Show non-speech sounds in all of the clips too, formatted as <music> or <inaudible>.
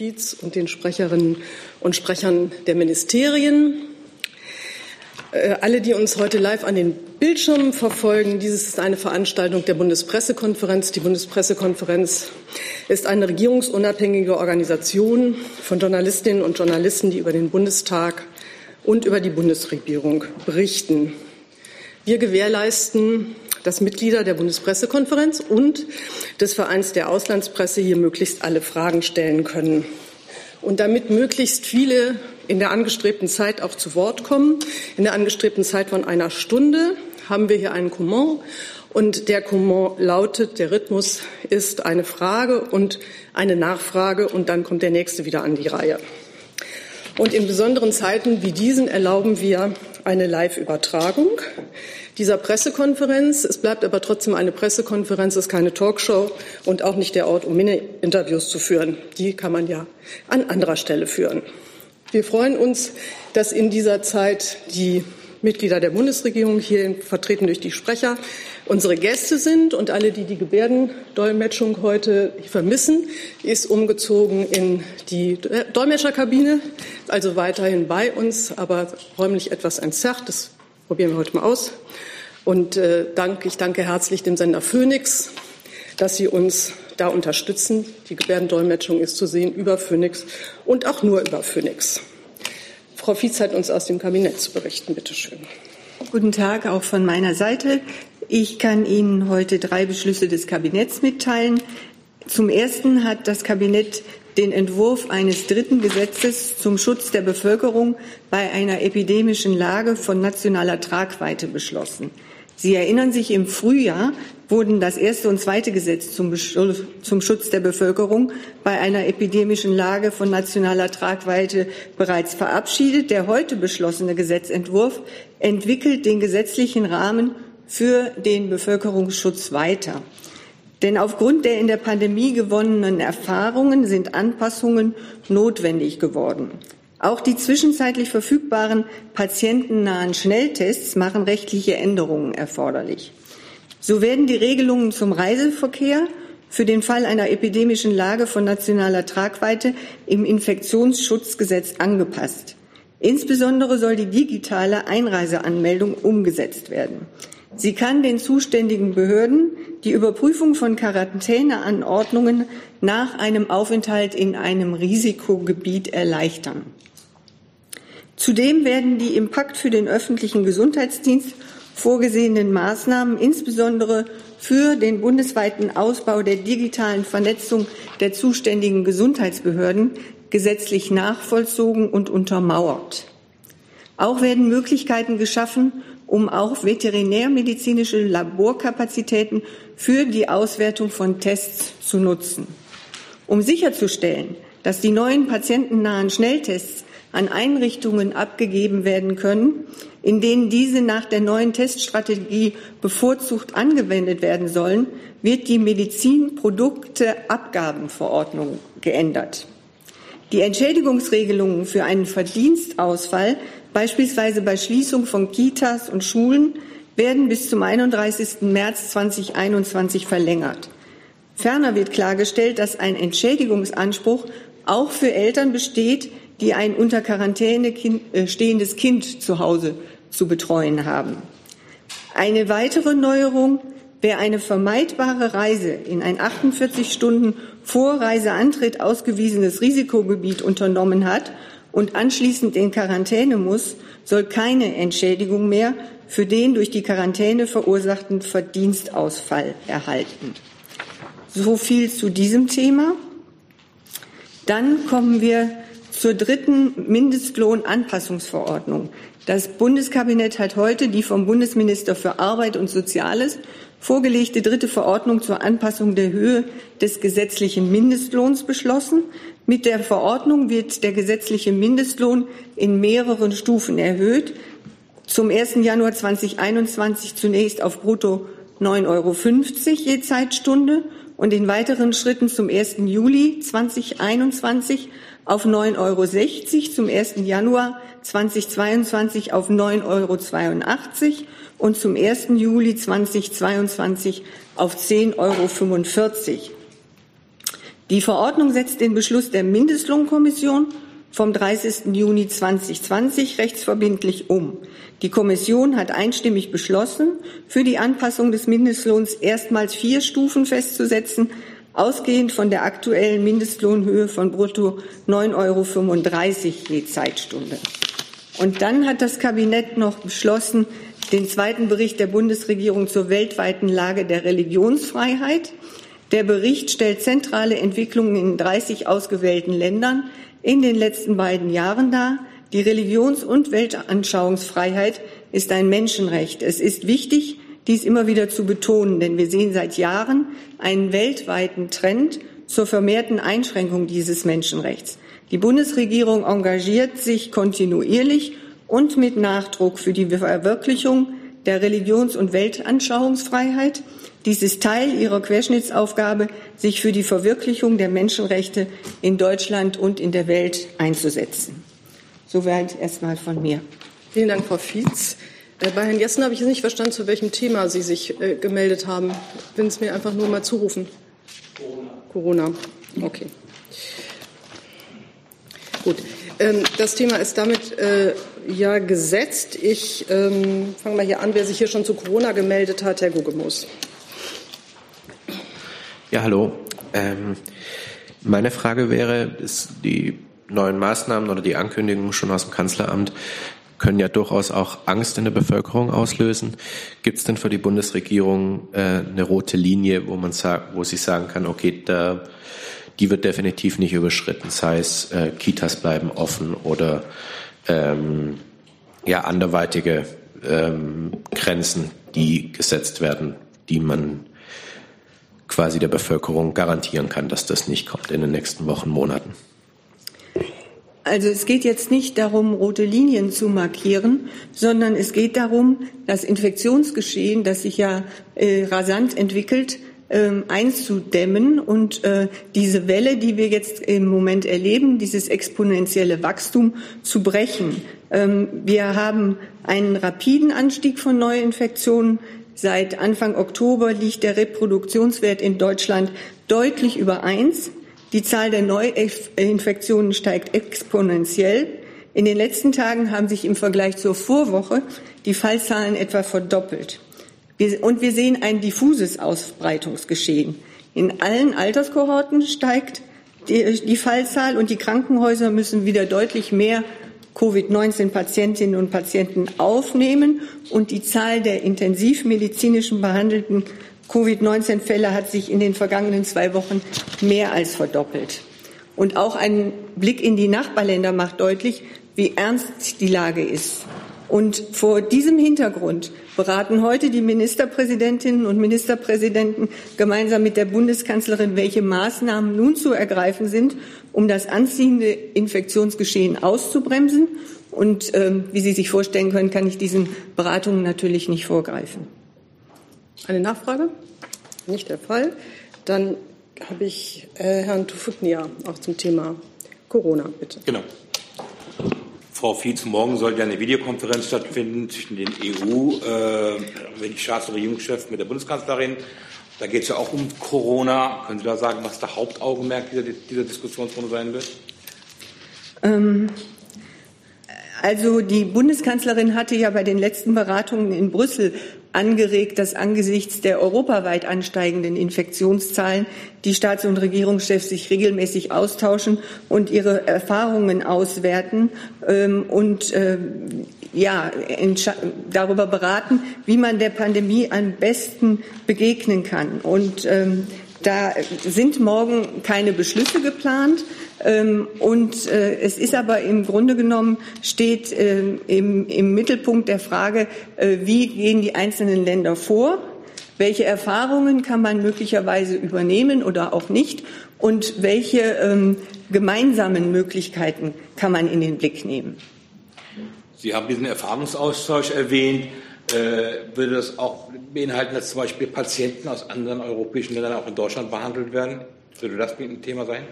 Fietz und den Sprecherinnen und Sprechern der Ministerien. Äh, alle, die uns heute live an den Bildschirmen verfolgen, dieses ist eine Veranstaltung der Bundespressekonferenz. Die Bundespressekonferenz ist eine regierungsunabhängige Organisation von Journalistinnen und Journalisten, die über den Bundestag und über die Bundesregierung berichten. Wir gewährleisten, dass Mitglieder der Bundespressekonferenz und des Vereins der Auslandspresse hier möglichst alle Fragen stellen können. Und damit möglichst viele in der angestrebten Zeit auch zu Wort kommen. In der angestrebten Zeit von einer Stunde haben wir hier einen Comment. Und der Comment lautet, der Rhythmus ist eine Frage und eine Nachfrage und dann kommt der nächste wieder an die Reihe. Und in besonderen Zeiten wie diesen erlauben wir eine Live-Übertragung dieser Pressekonferenz. Es bleibt aber trotzdem eine Pressekonferenz, es ist keine Talkshow und auch nicht der Ort, um Mini-Interviews zu führen. Die kann man ja an anderer Stelle führen. Wir freuen uns, dass in dieser Zeit die Mitglieder der Bundesregierung hier vertreten durch die Sprecher unsere Gäste sind und alle, die die Gebärdendolmetschung heute vermissen, ist umgezogen in die Dolmetscherkabine, also weiterhin bei uns, aber räumlich etwas entzerrt. Das probieren wir heute mal aus. Und äh, danke, ich danke herzlich dem Sender Phoenix, dass Sie uns da unterstützen. Die Gebärdendolmetschung ist zu sehen über Phoenix und auch nur über Phoenix. Frau Fietz hat uns aus dem Kabinett zu berichten. Bitte schön. Guten Tag auch von meiner Seite. Ich kann Ihnen heute drei Beschlüsse des Kabinetts mitteilen. Zum ersten hat das Kabinett den Entwurf eines dritten Gesetzes zum Schutz der Bevölkerung bei einer epidemischen Lage von nationaler Tragweite beschlossen. Sie erinnern sich, im Frühjahr wurden das erste und zweite Gesetz zum, zum, Schutz der Bevölkerung bei einer epidemischen Lage von nationaler Tragweite bereits verabschiedet. Der heute beschlossene Gesetzentwurf entwickelt den gesetzlichen Rahmen für den Bevölkerungsschutz weiter. Denn aufgrund der in der Pandemie gewonnenen Erfahrungen sind Anpassungen notwendig geworden. Auch die zwischenzeitlich verfügbaren patientennahen Schnelltests machen rechtliche Änderungen erforderlich. So werden die Regelungen zum Reiseverkehr für den Fall einer epidemischen Lage von nationaler Tragweite im Infektionsschutzgesetz angepasst. Insbesondere soll die digitale Einreiseanmeldung umgesetzt werden. Sie kann den zuständigen Behörden die Überprüfung von Quarantäneanordnungen nach einem Aufenthalt in einem Risikogebiet erleichtern. Zudem werden die im Pakt für den öffentlichen Gesundheitsdienst vorgesehenen Maßnahmen insbesondere für den bundesweiten Ausbau der digitalen Vernetzung der zuständigen Gesundheitsbehörden gesetzlich nachvollzogen und untermauert. Auch werden Möglichkeiten geschaffen, um auch veterinärmedizinische Laborkapazitäten für die Auswertung von Tests zu nutzen. Um sicherzustellen, dass die neuen patientennahen Schnelltests an Einrichtungen abgegeben werden können, in denen diese nach der neuen Teststrategie bevorzugt angewendet werden sollen, wird die Medizinprodukteabgabenverordnung geändert. Die Entschädigungsregelungen für einen Verdienstausfall, beispielsweise bei Schließung von Kitas und Schulen, werden bis zum 31. März 2021 verlängert. Ferner wird klargestellt, dass ein Entschädigungsanspruch auch für Eltern besteht, die ein unter Quarantäne äh, stehendes Kind zu Hause zu betreuen haben. Eine weitere Neuerung, wer eine vermeidbare Reise in ein 48 Stunden vor Reiseantritt ausgewiesenes Risikogebiet unternommen hat und anschließend in Quarantäne muss, soll keine Entschädigung mehr für den durch die Quarantäne verursachten Verdienstausfall erhalten. So viel zu diesem Thema. Dann kommen wir zur dritten Mindestlohnanpassungsverordnung. Das Bundeskabinett hat heute die vom Bundesminister für Arbeit und Soziales vorgelegte dritte Verordnung zur Anpassung der Höhe des gesetzlichen Mindestlohns beschlossen. Mit der Verordnung wird der gesetzliche Mindestlohn in mehreren Stufen erhöht. Zum 1. Januar 2021 zunächst auf brutto 9,50 Euro je Zeitstunde und in weiteren Schritten zum 1. Juli 2021 auf 9,60 Euro, zum 1. Januar 2022 auf 9,82 Euro und zum 1. Juli 2022 auf 10,45 Euro. Die Verordnung setzt den Beschluss der Mindestlohnkommission vom 30. Juni 2020 rechtsverbindlich um. Die Kommission hat einstimmig beschlossen, für die Anpassung des Mindestlohns erstmals vier Stufen festzusetzen, ausgehend von der aktuellen Mindestlohnhöhe von brutto 9,35 Euro je Zeitstunde. Und dann hat das Kabinett noch beschlossen, den zweiten Bericht der Bundesregierung zur weltweiten Lage der Religionsfreiheit. Der Bericht stellt zentrale Entwicklungen in 30 ausgewählten Ländern in den letzten beiden Jahren dar. Die Religions- und Weltanschauungsfreiheit ist ein Menschenrecht. Es ist wichtig, dies immer wieder zu betonen, denn wir sehen seit Jahren einen weltweiten Trend zur vermehrten Einschränkung dieses Menschenrechts. Die Bundesregierung engagiert sich kontinuierlich und mit Nachdruck für die Verwirklichung der Religions- und Weltanschauungsfreiheit. Dies ist Teil ihrer Querschnittsaufgabe, sich für die Verwirklichung der Menschenrechte in Deutschland und in der Welt einzusetzen. Soweit erstmal von mir. Vielen Dank, Frau Fietz. Äh, bei Herrn Jessen habe ich nicht verstanden, zu welchem Thema Sie sich äh, gemeldet haben. Wenn Sie mir einfach nur mal zurufen. Corona. Corona. Okay. Gut. Ähm, das Thema ist damit äh, ja gesetzt. Ich ähm, fange mal hier an, wer sich hier schon zu Corona gemeldet hat, Herr Gugemus. Ja, hallo. Ähm, meine Frage wäre, ist die neuen Maßnahmen oder die Ankündigungen schon aus dem Kanzleramt können ja durchaus auch Angst in der Bevölkerung auslösen. Gibt es denn für die Bundesregierung äh, eine rote Linie, wo man sagt, wo sie sagen kann, okay, da, die wird definitiv nicht überschritten, sei es äh, Kitas bleiben offen oder ähm, ja anderweitige ähm, Grenzen, die gesetzt werden, die man quasi der Bevölkerung garantieren kann, dass das nicht kommt in den nächsten Wochen, Monaten. Also es geht jetzt nicht darum, rote Linien zu markieren, sondern es geht darum, das Infektionsgeschehen, das sich ja äh, rasant entwickelt, ähm, einzudämmen und äh, diese Welle, die wir jetzt im Moment erleben, dieses exponentielle Wachstum zu brechen. Ähm, wir haben einen rapiden Anstieg von Neuinfektionen. Seit Anfang Oktober liegt der Reproduktionswert in Deutschland deutlich über eins. Die Zahl der Neuinfektionen steigt exponentiell. In den letzten Tagen haben sich im Vergleich zur Vorwoche die Fallzahlen etwa verdoppelt. Und wir sehen ein diffuses Ausbreitungsgeschehen. In allen Alterskohorten steigt die, Fallzahl und die Krankenhäuser müssen wieder deutlich mehr Covid-19-Patientinnen und Patienten aufnehmen und die Zahl der intensivmedizinischen behandelten Covid-19-Fälle hat sich in den vergangenen zwei Wochen mehr als verdoppelt. Und auch ein Blick in die Nachbarländer macht deutlich, wie ernst die Lage ist. Und vor diesem Hintergrund beraten heute die Ministerpräsidentinnen und Ministerpräsidenten gemeinsam mit der Bundeskanzlerin, welche Maßnahmen nun zu ergreifen sind, um das anziehende Infektionsgeschehen auszubremsen. Und ähm, wie Sie sich vorstellen können, kann ich diesen Beratungen natürlich nicht vorgreifen. Eine Nachfrage? Nicht der Fall. Dann habe ich äh, Herrn Tufutnia auch zum Thema Corona, bitte. Genau. Frau Fietz, morgen soll ja eine Videokonferenz stattfinden zwischen den EU, äh, wenn die Staats- und Regierungschefs mit der Bundeskanzlerin. Da geht es ja auch um Corona. Können Sie da sagen, was der Hauptaugenmerk dieser, dieser Diskussionsrunde sein wird? Ähm, also die Bundeskanzlerin hatte ja bei den letzten Beratungen in Brüssel angeregt, dass angesichts der europaweit ansteigenden Infektionszahlen die Staats- und Regierungschefs sich regelmäßig austauschen und ihre Erfahrungen auswerten ähm, und äh, ja, darüber beraten, wie man der Pandemie am besten begegnen kann. Und ähm, da sind morgen keine Beschlüsse geplant. Ähm, und äh, es ist aber im Grunde genommen steht äh, im, im Mittelpunkt der Frage, äh, wie gehen die einzelnen Länder vor? Welche Erfahrungen kann man möglicherweise übernehmen oder auch nicht? Und welche ähm, gemeinsamen Möglichkeiten kann man in den Blick nehmen? Sie haben diesen Erfahrungsaustausch erwähnt. Äh, würde das auch beinhalten, dass zum Beispiel Patienten aus anderen europäischen Ländern auch in Deutschland behandelt werden? Würde das ein Thema sein?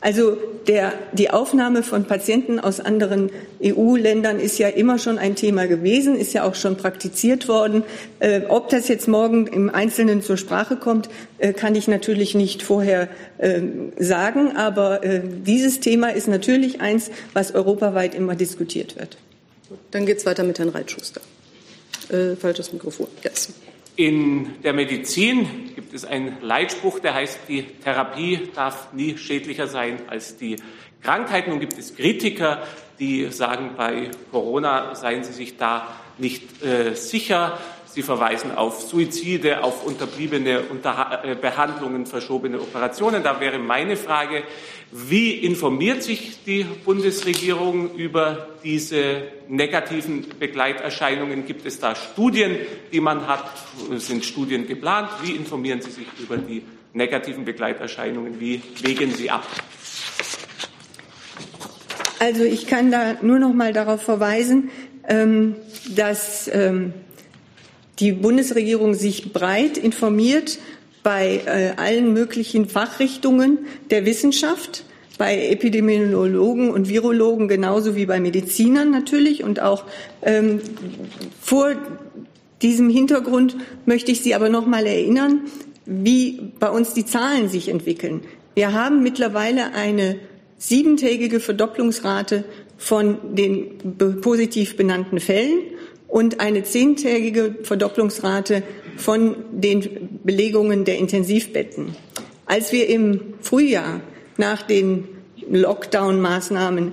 Also der, die Aufnahme von Patienten aus anderen EU-Ländern ist ja immer schon ein Thema gewesen, ist ja auch schon praktiziert worden. Äh, ob das jetzt morgen im Einzelnen zur Sprache kommt, äh, kann ich natürlich nicht vorher äh, sagen. Aber äh, dieses Thema ist natürlich eins, was europaweit immer diskutiert wird. Dann geht es weiter mit Herrn Reitschuster. Äh, falsches Mikrofon. Yes. In der Medizin gibt es einen Leitspruch, der heißt, die Therapie darf nie schädlicher sein als die Krankheit. Nun gibt es Kritiker, die sagen, bei Corona seien sie sich da nicht äh, sicher. Sie verweisen auf Suizide, auf unterbliebene Unter äh, Behandlungen, verschobene Operationen. Da wäre meine Frage, wie informiert sich die Bundesregierung über diese negativen Begleiterscheinungen? Gibt es da Studien, die man hat? Sind Studien geplant? Wie informieren Sie sich über die negativen Begleiterscheinungen? Wie wägen Sie ab? Also ich kann da nur noch mal darauf verweisen, ähm, dass ähm, die Bundesregierung sich breit informiert bei äh, allen möglichen Fachrichtungen der Wissenschaft, bei Epidemiologen und Virologen genauso wie bei Medizinern natürlich. Und auch ähm, vor diesem Hintergrund möchte ich Sie aber noch mal erinnern, wie bei uns die Zahlen sich entwickeln. Wir haben mittlerweile eine siebentägige Verdopplungsrate von den positiv benannten Fällen und eine zehntägige Verdopplungsrate von den Belegungen der Intensivbetten. Als wir im Frühjahr nach den Lockdown-Maßnahmen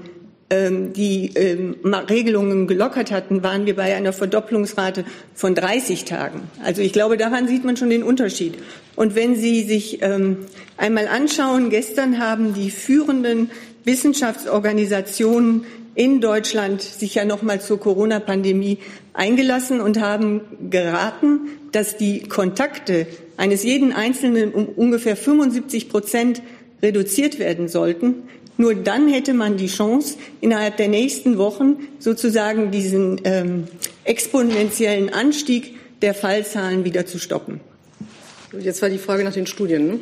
ähm, die ähm, Regelungen gelockert hatten, waren wir bei einer Verdopplungsrate von 30 Tagen. Also ich glaube, daran sieht man schon den Unterschied. Und wenn Sie sich ähm, einmal anschauen, gestern haben die führenden Wissenschaftsorganisationen in Deutschland sich ja noch mal zur Corona-Pandemie eingelassen und haben geraten, dass die Kontakte eines jeden Einzelnen um ungefähr 75 Prozent reduziert werden sollten. Nur dann hätte man die Chance, innerhalb der nächsten Wochen sozusagen diesen ähm, exponentiellen Anstieg der Fallzahlen wieder zu stoppen. Jetzt war die Frage nach den Studien. Ne?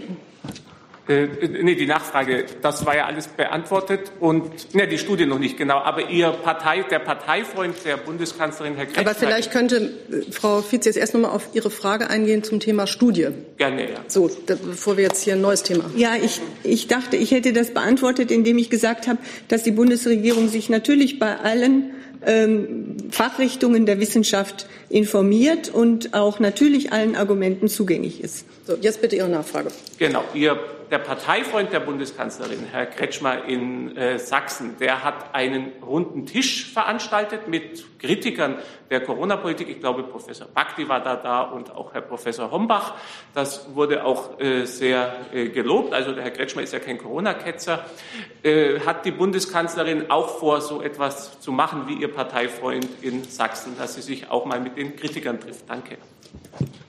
Äh, nee, die Nachfrage, das war ja alles beantwortet und ne, die Studie noch nicht genau. Aber Ihr Partei, der Parteifreund der Bundeskanzlerin, Herr Kretschmer. Aber vielleicht könnte äh, Frau Fietz jetzt erst noch mal auf Ihre Frage eingehen zum Thema Studie. Gerne, ja. So, da, bevor wir jetzt hier ein neues Thema. Ja, ich, ich dachte, ich hätte das beantwortet, indem ich gesagt habe, dass die Bundesregierung sich natürlich bei allen ähm, Fachrichtungen der Wissenschaft informiert und auch natürlich allen Argumenten zugänglich ist. So, jetzt bitte Ihre Nachfrage. Genau. Ihr, der Parteifreund der Bundeskanzlerin, Herr Kretschmer in äh, Sachsen, der hat einen runden Tisch veranstaltet mit Kritikern der Corona-Politik. Ich glaube, Professor Bakti war da da und auch Herr Professor Hombach. Das wurde auch äh, sehr äh, gelobt. Also der Herr Kretschmer ist ja kein Corona-Ketzer. Äh, hat die Bundeskanzlerin auch vor, so etwas zu machen wie Ihr Parteifreund in Sachsen, dass sie sich auch mal mit den Kritikern trifft? Danke.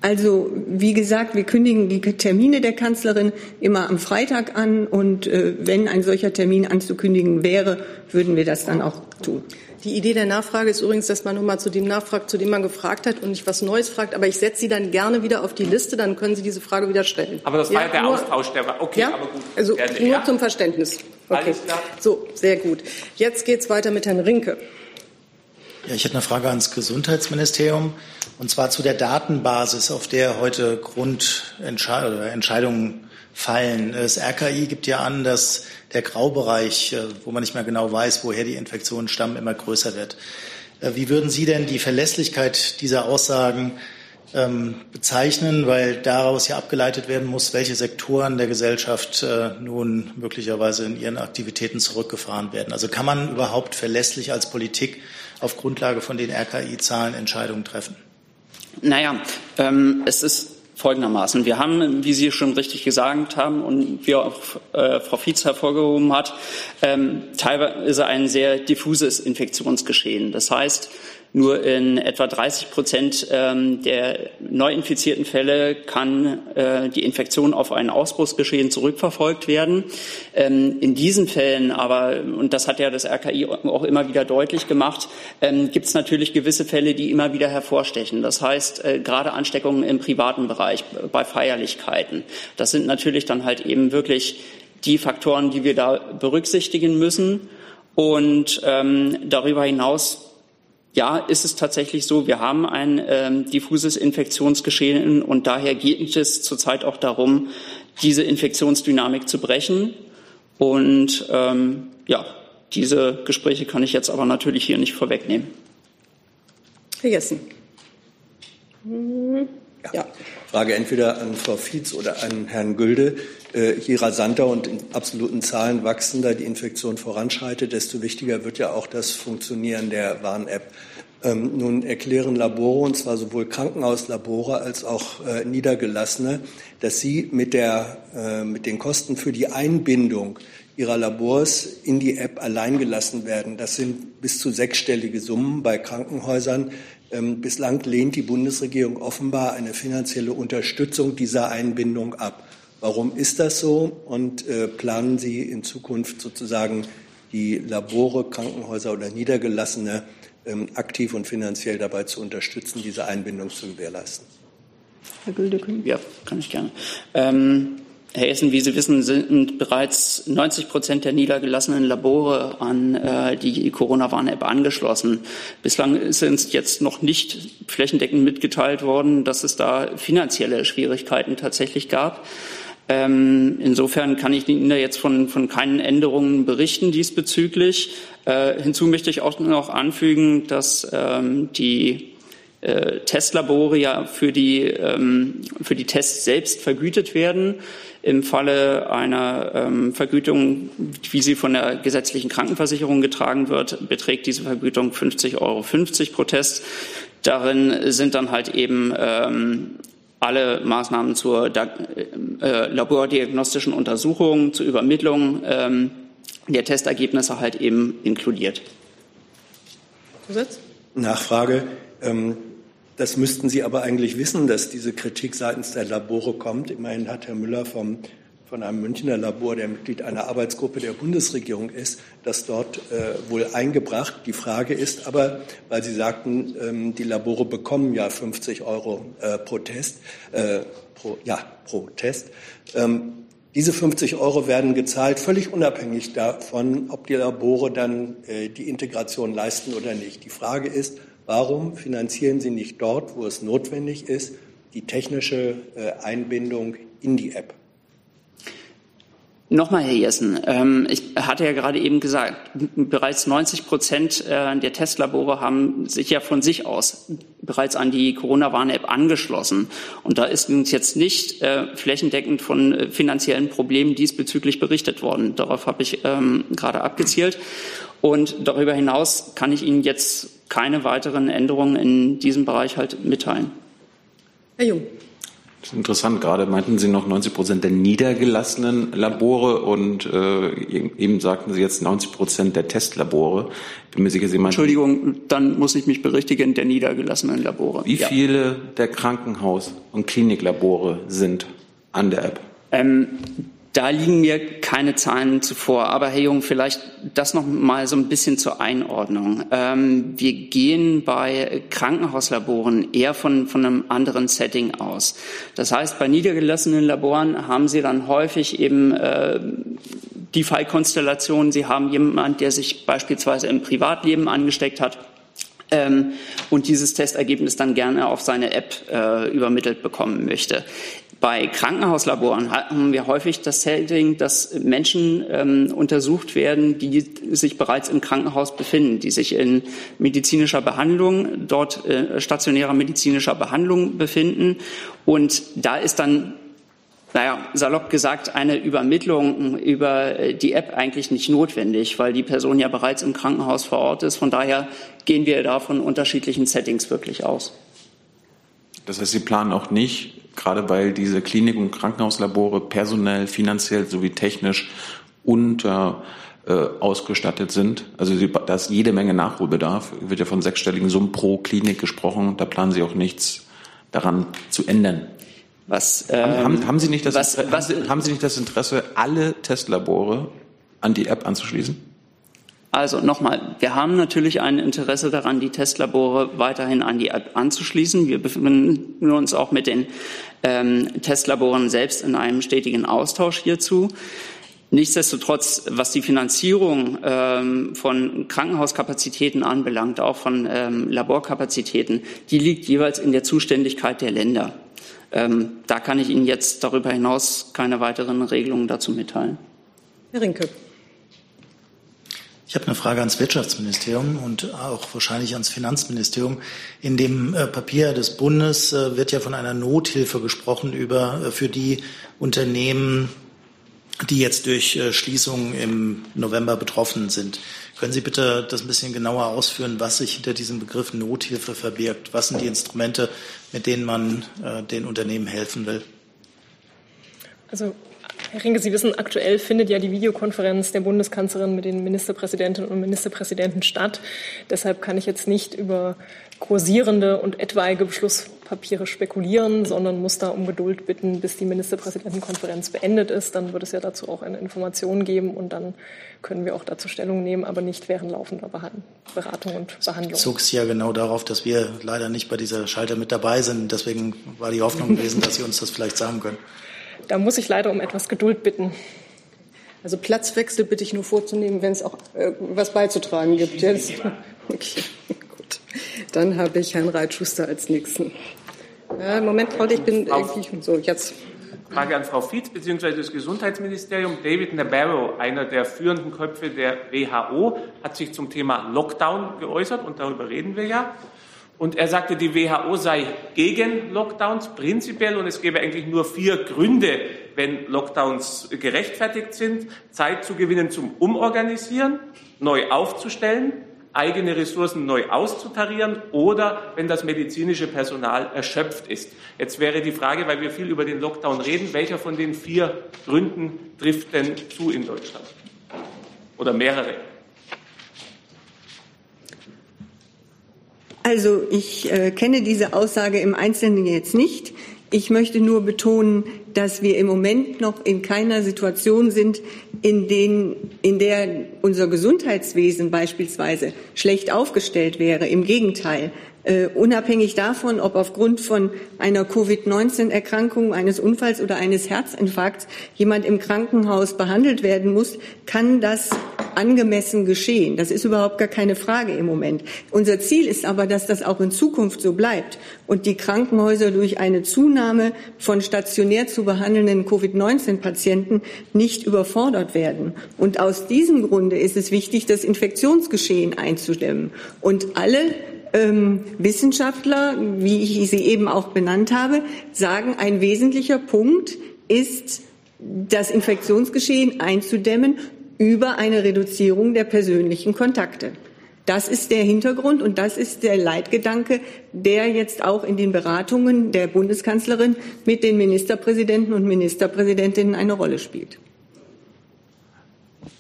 Also wie gesagt, wir kündigen die Termine der Kanzlerin immer am Freitag an und äh, wenn ein solcher Termin anzukündigen wäre, würden wir das dann auch tun. Die Idee der Nachfrage ist übrigens, dass man nochmal zu dem nachfragt, zu dem man gefragt hat und nicht was Neues fragt. Aber ich setze Sie dann gerne wieder auf die Liste, dann können Sie diese Frage wieder stellen. Aber das war ja, der nur, Austausch, der war okay, ja? aber gut. Also gerne, nur ja? zum Verständnis. Okay. Alles klar. So, sehr gut. Jetzt geht es weiter mit Herrn Rinke. Ja, ich hätte eine Frage ans Gesundheitsministerium. Und zwar zu der Datenbasis, auf der heute Grundentscheidungen fallen. Das RKI gibt ja an, dass der Graubereich, äh, wo man nicht mehr genau weiß, woher die Infektionen stammen, immer größer wird. Äh, wie würden Sie denn die Verlässlichkeit dieser Aussagen ähm, bezeichnen, weil daraus ja abgeleitet werden muss, welche Sektoren der Gesellschaft äh, nun möglicherweise in ihren Aktivitäten zurückgefahren werden. Also kann man überhaupt verlässlich als Politik auf Grundlage von den RKI-Zahlen Entscheidungen treffen? Naja, ähm, es ist folgendermaßen. Wir haben, wie Sie schon richtig gesagt haben und wie auch äh, Frau Fietz hervorgehoben hat, ähm, teilweise ein sehr diffuses Infektionsgeschehen. Das heißt, nur in etwa 30 Prozent ähm, der neu infizierten Fälle kann äh, die Infektion auf ein Ausbruchsgeschehen zurückverfolgt werden. Ähm, in diesen Fällen aber, und das hat ja das RKI auch immer wieder deutlich gemacht, ähm, gibt es natürlich gewisse Fälle, die immer wieder hervorstechen. Das heißt, äh, gerade Ansteckungen im privaten Bereich, bei Feierlichkeiten. Das sind natürlich dann halt eben wirklich die Faktoren, die wir da berücksichtigen müssen. Und ähm, darüber hinaus ja, ist es tatsächlich so, wir haben ein ähm, diffuses Infektionsgeschehen und daher geht es zurzeit auch darum, diese Infektionsdynamik zu brechen. Und ähm, ja, diese Gespräche kann ich jetzt aber natürlich hier nicht vorwegnehmen. Herr Jessen. Ja. Frage entweder an Frau Fietz oder an Herrn Gülde. Äh, je rasanter und in absoluten Zahlen wachsender die Infektion voranschreitet, desto wichtiger wird ja auch das Funktionieren der Warn-App. Ähm, nun erklären Labore, und zwar sowohl Krankenhauslabore als auch äh, Niedergelassene, dass sie mit, der, äh, mit den Kosten für die Einbindung ihrer Labors in die App allein gelassen werden. Das sind bis zu sechsstellige Summen bei Krankenhäusern. Ähm, bislang lehnt die Bundesregierung offenbar eine finanzielle Unterstützung dieser Einbindung ab. Warum ist das so? Und äh, planen Sie in Zukunft sozusagen die Labore, Krankenhäuser oder Niedergelassene ähm, aktiv und finanziell dabei zu unterstützen, diese Einbindung zu gewährleisten? Herr Gülde, ja, kann ich gerne. Ähm, Herr Essen, wie Sie wissen, sind bereits 90 Prozent der niedergelassenen Labore an äh, die Corona-Warn-App angeschlossen. Bislang ist uns jetzt noch nicht flächendeckend mitgeteilt worden, dass es da finanzielle Schwierigkeiten tatsächlich gab. Ähm, insofern kann ich Ihnen da jetzt von, von keinen Änderungen berichten diesbezüglich. Äh, hinzu möchte ich auch noch anfügen, dass ähm, die äh, Testlabore ja für die, ähm, für die Tests selbst vergütet werden. Im Falle einer ähm, Vergütung, wie sie von der gesetzlichen Krankenversicherung getragen wird, beträgt diese Vergütung 50,50 Euro pro Test. Darin sind dann halt eben ähm, alle Maßnahmen zur äh, labordiagnostischen Untersuchung, zur Übermittlung ähm, der Testergebnisse halt eben inkludiert. Zusatz? Nachfrage. Ähm, das müssten Sie aber eigentlich wissen, dass diese Kritik seitens der Labore kommt. Immerhin hat Herr Müller vom, von einem Münchner Labor, der Mitglied einer Arbeitsgruppe der Bundesregierung ist, das dort äh, wohl eingebracht. Die Frage ist aber, weil Sie sagten, ähm, die Labore bekommen ja 50 Euro äh, pro Test, äh, pro, ja, pro Test. Ähm, diese 50 Euro werden gezahlt, völlig unabhängig davon, ob die Labore dann äh, die Integration leisten oder nicht. Die Frage ist, Warum finanzieren Sie nicht dort, wo es notwendig ist, die technische äh, Einbindung in die App? Nochmal, Herr Jessen, ähm, ich hatte ja gerade eben gesagt, bereits 90 Prozent äh, der Testlabore haben sich ja von sich aus bereits an die Corona-Warn-App angeschlossen. Und da ist uns jetzt nicht äh, flächendeckend von finanziellen Problemen diesbezüglich berichtet worden. Darauf habe ich ähm, gerade abgezielt. Und darüber hinaus kann ich Ihnen jetzt keine weiteren Änderungen in diesem Bereich halt mitteilen. Herr Jung. Das ist interessant. Gerade meinten Sie noch 90 Prozent der niedergelassenen Labore und äh, eben sagten Sie jetzt 90 Prozent der Testlabore. Bin mir sicher, Sie meinen, Entschuldigung, dann muss ich mich berichtigen der niedergelassenen Labore. Wie ja. viele der Krankenhaus- und Kliniklabore sind an der App? Ähm, da liegen mir keine Zahlen zuvor. Aber Herr Jung, vielleicht das noch mal so ein bisschen zur Einordnung. Ähm, wir gehen bei Krankenhauslaboren eher von, von einem anderen Setting aus. Das heißt, bei niedergelassenen Laboren haben Sie dann häufig eben äh, die Fallkonstellation, Sie haben jemanden, der sich beispielsweise im Privatleben angesteckt hat ähm, und dieses Testergebnis dann gerne auf seine App äh, übermittelt bekommen möchte. Bei Krankenhauslaboren haben wir häufig das Setting, dass Menschen ähm, untersucht werden, die sich bereits im Krankenhaus befinden, die sich in medizinischer Behandlung, dort äh, stationärer medizinischer Behandlung befinden. Und da ist dann naja, salopp gesagt, eine Übermittlung über äh, die App eigentlich nicht notwendig, weil die Person ja bereits im Krankenhaus vor Ort ist. Von daher gehen wir da von unterschiedlichen Settings wirklich aus. Das heißt, Sie planen auch nicht, gerade weil diese Klinik- und Krankenhauslabore personell, finanziell sowie technisch unter äh, ausgestattet sind. Also da ist jede Menge Nachholbedarf. Wird ja von sechsstelligen Summen pro Klinik gesprochen. Da planen Sie auch nichts daran zu ändern. Was, ähm, haben, haben, Sie nicht das, was, was, haben Sie nicht das Interesse, alle Testlabore an die App anzuschließen? Also nochmal, wir haben natürlich ein Interesse daran, die Testlabore weiterhin an die App anzuschließen. Wir befinden uns auch mit den ähm, Testlaboren selbst in einem stetigen Austausch hierzu. Nichtsdestotrotz, was die Finanzierung ähm, von Krankenhauskapazitäten anbelangt, auch von ähm, Laborkapazitäten, die liegt jeweils in der Zuständigkeit der Länder. Ähm, da kann ich Ihnen jetzt darüber hinaus keine weiteren Regelungen dazu mitteilen. Herr Rinke. Ich habe eine Frage ans Wirtschaftsministerium und auch wahrscheinlich ans Finanzministerium. In dem äh, Papier des Bundes äh, wird ja von einer Nothilfe gesprochen über, äh, für die Unternehmen, die jetzt durch Schließungen im November betroffen sind. Können Sie bitte das ein bisschen genauer ausführen, was sich hinter diesem Begriff Nothilfe verbirgt? Was sind die Instrumente, mit denen man den Unternehmen helfen will? Also Herr Rinke, Sie wissen, aktuell findet ja die Videokonferenz der Bundeskanzlerin mit den Ministerpräsidentinnen und Ministerpräsidenten statt. Deshalb kann ich jetzt nicht über kursierende und etwaige Beschlusspapiere spekulieren, sondern muss da um Geduld bitten, bis die Ministerpräsidentenkonferenz beendet ist. Dann wird es ja dazu auch eine Information geben und dann können wir auch dazu Stellung nehmen, aber nicht während laufender Beratung und Behandlung. Zog es ja genau darauf, dass wir leider nicht bei dieser Schalter mit dabei sind. Deswegen war die Hoffnung gewesen, dass Sie uns das vielleicht sagen können. Da muss ich leider um etwas Geduld bitten. Also Platzwechsel bitte ich nur vorzunehmen, wenn es auch äh, was beizutragen gibt. Jetzt, okay, gut. Dann habe ich Herrn Reitschuster als Nächsten. Ja, Moment, Frau, ich bin irgendwie so jetzt. Frage an Frau Fietz bzw. das Gesundheitsministerium. David Nabarro, einer der führenden Köpfe der WHO, hat sich zum Thema Lockdown geäußert und darüber reden wir ja. Und er sagte, die WHO sei gegen Lockdowns prinzipiell und es gäbe eigentlich nur vier Gründe, wenn Lockdowns gerechtfertigt sind. Zeit zu gewinnen zum Umorganisieren, neu aufzustellen, eigene Ressourcen neu auszutarieren oder wenn das medizinische Personal erschöpft ist. Jetzt wäre die Frage, weil wir viel über den Lockdown reden, welcher von den vier Gründen trifft denn zu in Deutschland? Oder mehrere? Also ich äh, kenne diese Aussage im Einzelnen jetzt nicht. Ich möchte nur betonen, dass wir im Moment noch in keiner Situation sind, in, den, in der unser Gesundheitswesen beispielsweise schlecht aufgestellt wäre. Im Gegenteil. Uh, unabhängig davon, ob aufgrund von einer Covid-19-Erkrankung, eines Unfalls oder eines Herzinfarkts jemand im Krankenhaus behandelt werden muss, kann das angemessen geschehen. Das ist überhaupt gar keine Frage im Moment. Unser Ziel ist aber, dass das auch in Zukunft so bleibt und die Krankenhäuser durch eine Zunahme von stationär zu behandelnden Covid-19-Patienten nicht überfordert werden. Und aus diesem Grunde ist es wichtig, das Infektionsgeschehen einzudämmen. Und alle ähm, Wissenschaftler, wie ich sie eben auch benannt habe, sagen, ein wesentlicher Punkt ist, das Infektionsgeschehen einzudämmen über eine Reduzierung der persönlichen Kontakte. Das ist der Hintergrund und das ist der Leitgedanke, der jetzt auch in den Beratungen der Bundeskanzlerin mit den Ministerpräsidenten und Ministerpräsidentinnen eine Rolle spielt.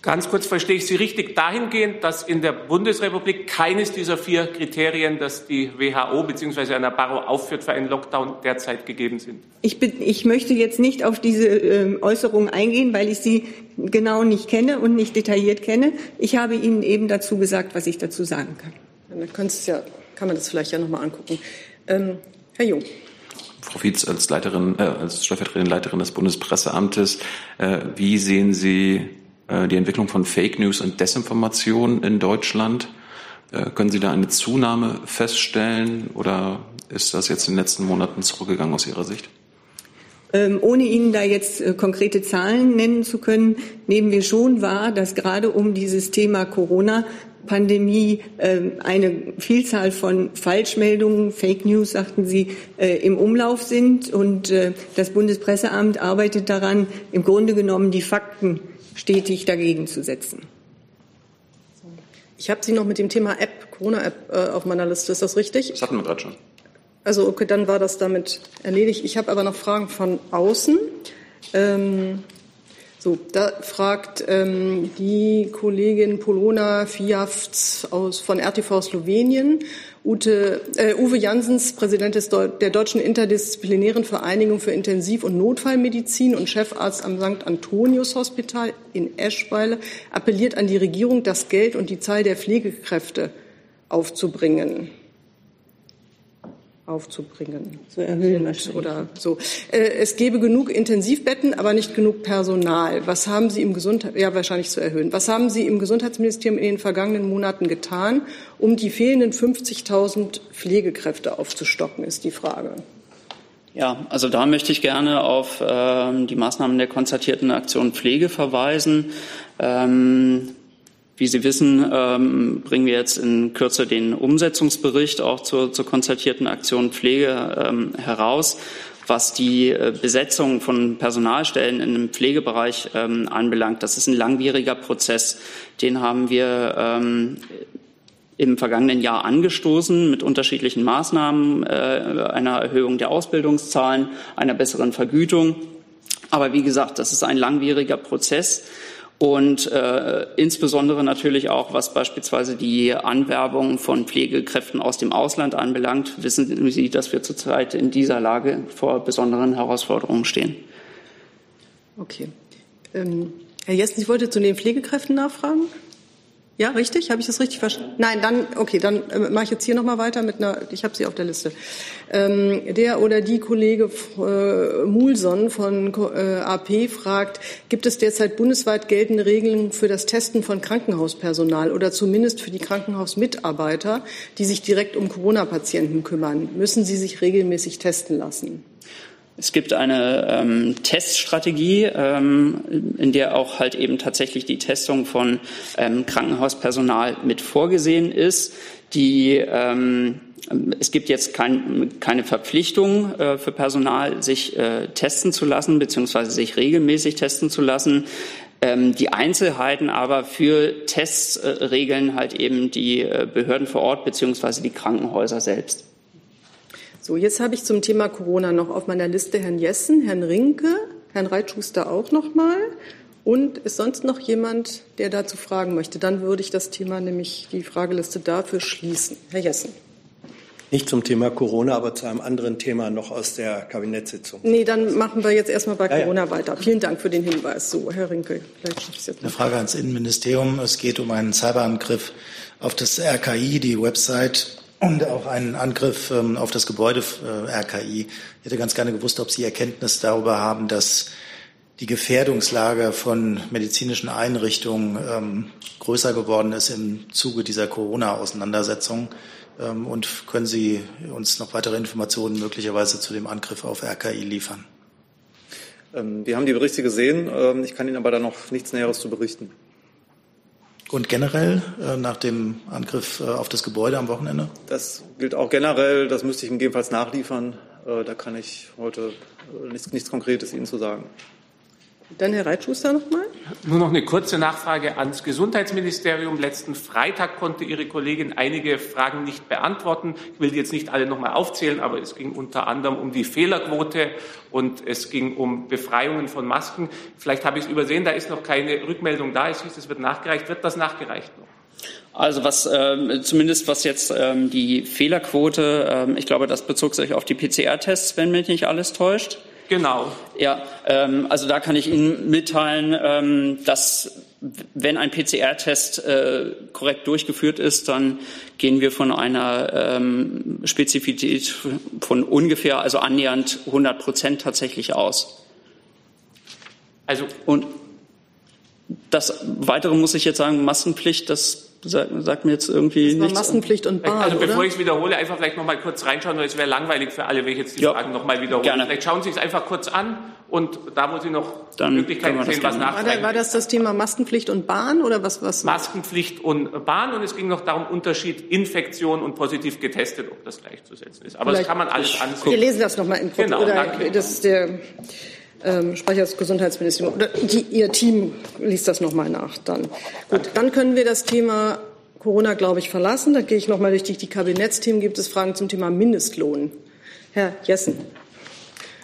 Ganz kurz verstehe ich Sie richtig dahingehend, dass in der Bundesrepublik keines dieser vier Kriterien, das die WHO bzw. Anna Barrow aufführt für einen Lockdown, derzeit gegeben sind. Ich, bin, ich möchte jetzt nicht auf diese äh, Äußerung eingehen, weil ich sie genau nicht kenne und nicht detailliert kenne. Ich habe Ihnen eben dazu gesagt, was ich dazu sagen kann. Dann ja, kann man das vielleicht ja noch mal angucken. Ähm, Herr Jung. Frau Fietz, als Leiterin, äh, als stellvertretende Leiterin des Bundespresseamtes, äh, wie sehen Sie die Entwicklung von Fake News und Desinformation in Deutschland. Äh, können Sie da eine Zunahme feststellen oder ist das jetzt in den letzten Monaten zurückgegangen aus Ihrer Sicht? Ähm, ohne Ihnen da jetzt äh, konkrete Zahlen nennen zu können, nehmen wir schon wahr, dass gerade um dieses Thema Corona Pandemie ähm, eine Vielzahl von Falschmeldungen, Fake News, sagten Sie, im Umlauf sind. Und das Bundespresseamt arbeitet daran, im Grunde genommen die Fakten stetig dagegen zu setzen. Ich habe Sie noch mit dem Thema App, Corona-App äh, auf meiner Liste. Ist das richtig? Das hatten wir gerade schon. Also okay, dann war das damit erledigt. Ich habe aber noch Fragen von außen. Ähm, so, da fragt ähm, die Kollegin Polona Fiafts aus, von RTV Slowenien, Ute, äh, Uwe Jansens, Präsident des, der Deutschen Interdisziplinären Vereinigung für Intensiv- und Notfallmedizin und Chefarzt am St. Antonius Hospital in Eschweiler, appelliert an die Regierung, das Geld und die Zahl der Pflegekräfte aufzubringen. Aufzubringen. Zu erhöhen oder so. Äh, es gäbe genug Intensivbetten, aber nicht genug Personal. Was haben Sie im Gesundheit ja wahrscheinlich zu erhöhen. Was haben Sie im Gesundheitsministerium in den vergangenen Monaten getan, um die fehlenden 50.000 Pflegekräfte aufzustocken? Ist die Frage. Ja, also da möchte ich gerne auf ähm, die Maßnahmen der konzertierten Aktion Pflege verweisen. Ähm, wie Sie wissen, ähm, bringen wir jetzt in Kürze den Umsetzungsbericht auch zur, zur konzertierten Aktion Pflege ähm, heraus. Was die äh, Besetzung von Personalstellen im Pflegebereich ähm, anbelangt, das ist ein langwieriger Prozess. Den haben wir ähm, im vergangenen Jahr angestoßen mit unterschiedlichen Maßnahmen, äh, einer Erhöhung der Ausbildungszahlen, einer besseren Vergütung. Aber wie gesagt, das ist ein langwieriger Prozess und äh, insbesondere natürlich auch, was beispielsweise die Anwerbung von Pflegekräften aus dem Ausland anbelangt, wissen Sie, dass wir zurzeit in dieser Lage vor besonderen Herausforderungen stehen. Okay. Ähm, Herr Jessen, ich wollte zu den Pflegekräften nachfragen. Ja, richtig? Habe ich das richtig verstanden? Nein, dann, okay, dann äh, mache ich jetzt hier nochmal weiter mit einer, ich habe sie auf der Liste. Ähm, der oder die Kollege äh, Mulson von äh, AP fragt, gibt es derzeit bundesweit geltende Regeln für das Testen von Krankenhauspersonal oder zumindest für die Krankenhausmitarbeiter, die sich direkt um Corona-Patienten kümmern? Müssen sie sich regelmäßig testen lassen? Es gibt eine ähm, Teststrategie, ähm, in der auch halt eben tatsächlich die Testung von ähm, Krankenhauspersonal mit vorgesehen ist. Die, ähm, es gibt jetzt kein, keine Verpflichtung äh, für Personal, sich äh, testen zu lassen, beziehungsweise sich regelmäßig testen zu lassen. Ähm, die Einzelheiten aber für Tests äh, regeln halt eben die äh, Behörden vor Ort, beziehungsweise die Krankenhäuser selbst. So, jetzt habe ich zum Thema Corona noch auf meiner Liste Herrn Jessen, Herrn Rinke, Herrn Reitschuster auch noch mal. Und ist sonst noch jemand, der dazu fragen möchte? Dann würde ich das Thema, nämlich die Frageliste dafür schließen. Herr Jessen. Nicht zum Thema Corona, aber zu einem anderen Thema noch aus der Kabinettssitzung. Nee, dann machen wir jetzt erstmal bei Corona ja, ja. weiter. Vielen Dank für den Hinweis. So, Herr Rinke, vielleicht schaffe ich es jetzt noch. Eine Frage ans Innenministerium. Es geht um einen Cyberangriff auf das RKI, die Website und auch einen Angriff ähm, auf das Gebäude äh, RKI. Ich hätte ganz gerne gewusst, ob Sie Erkenntnis darüber haben, dass die Gefährdungslage von medizinischen Einrichtungen ähm, größer geworden ist im Zuge dieser Corona-Auseinandersetzung. Ähm, und können Sie uns noch weitere Informationen möglicherweise zu dem Angriff auf RKI liefern? Ähm, wir haben die Berichte gesehen. Ähm, ich kann Ihnen aber da noch nichts Näheres zu berichten. Und generell äh, nach dem Angriff äh, auf das Gebäude am Wochenende? Das gilt auch generell. Das müsste ich gegebenenfalls nachliefern. Äh, da kann ich heute nichts, nichts Konkretes Ihnen zu sagen. Dann Herr Reitschuster noch mal. Nur noch eine kurze Nachfrage ans Gesundheitsministerium. Letzten Freitag konnte Ihre Kollegin einige Fragen nicht beantworten. Ich will die jetzt nicht alle noch mal aufzählen, aber es ging unter anderem um die Fehlerquote und es ging um Befreiungen von Masken. Vielleicht habe ich es übersehen, da ist noch keine Rückmeldung da. Es hieß, es wird nachgereicht. Wird das nachgereicht noch? Also was ähm, zumindest was jetzt ähm, die Fehlerquote, ähm, ich glaube, das bezog sich auf die PCR-Tests, wenn mich nicht alles täuscht. Genau. Ja, ähm, also da kann ich Ihnen mitteilen, ähm, dass wenn ein PCR-Test äh, korrekt durchgeführt ist, dann gehen wir von einer ähm, Spezifität von ungefähr, also annähernd 100 Prozent tatsächlich aus. Also und das Weitere muss ich jetzt sagen, Massenpflicht, das sagt, sagt mir jetzt irgendwie nichts. Massenpflicht und Bahn, Also bevor ich es wiederhole, einfach vielleicht noch mal kurz reinschauen, weil es wäre langweilig für alle, wenn ich jetzt die ja. Fragen noch mal wiederhole. Gerne. Vielleicht schauen Sie es einfach kurz an und da wo Sie noch Dann Möglichkeiten sehen, was nachfragen. War das das Thema Maskenpflicht und Bahn oder was? was Maskenpflicht und Bahn und es ging noch darum, Unterschied Infektion und positiv getestet, ob das gleichzusetzen ist. Aber vielleicht das kann man alles ansehen. Wir lesen das noch mal in Genau, oder danke. Das ist der ähm, Sprecher des Gesundheitsministeriums. Oder die, Ihr Team liest das noch mal nach. Dann gut, dann können wir das Thema Corona, glaube ich, verlassen. Da gehe ich noch mal durch die Kabinettsthemen. Gibt es Fragen zum Thema Mindestlohn? Herr Jessen.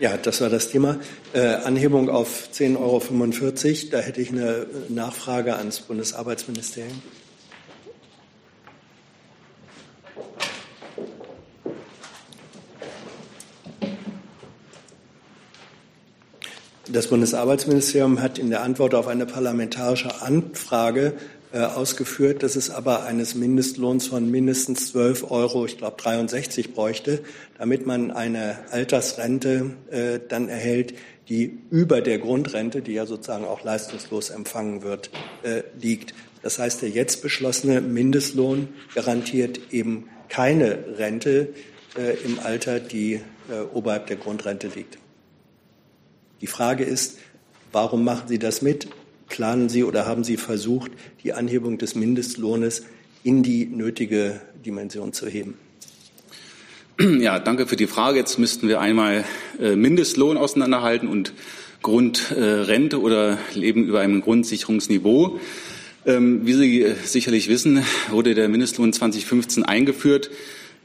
Ja, das war das Thema. Äh, Anhebung auf 10,45 Euro. Da hätte ich eine Nachfrage ans Bundesarbeitsministerium. Das Bundesarbeitsministerium hat in der Antwort auf eine parlamentarische Anfrage äh, ausgeführt, dass es aber eines Mindestlohns von mindestens 12 Euro, ich glaube 63 bräuchte, damit man eine Altersrente äh, dann erhält, die über der Grundrente, die ja sozusagen auch leistungslos empfangen wird, äh, liegt. Das heißt, der jetzt beschlossene Mindestlohn garantiert eben keine Rente äh, im Alter, die äh, oberhalb der Grundrente liegt. Die Frage ist, warum machen Sie das mit? Planen Sie oder haben Sie versucht, die Anhebung des Mindestlohnes in die nötige Dimension zu heben? Ja, danke für die Frage. Jetzt müssten wir einmal äh, Mindestlohn auseinanderhalten und Grundrente oder Leben über einem Grundsicherungsniveau. Ähm, wie Sie äh, sicherlich wissen, wurde der Mindestlohn 2015 eingeführt,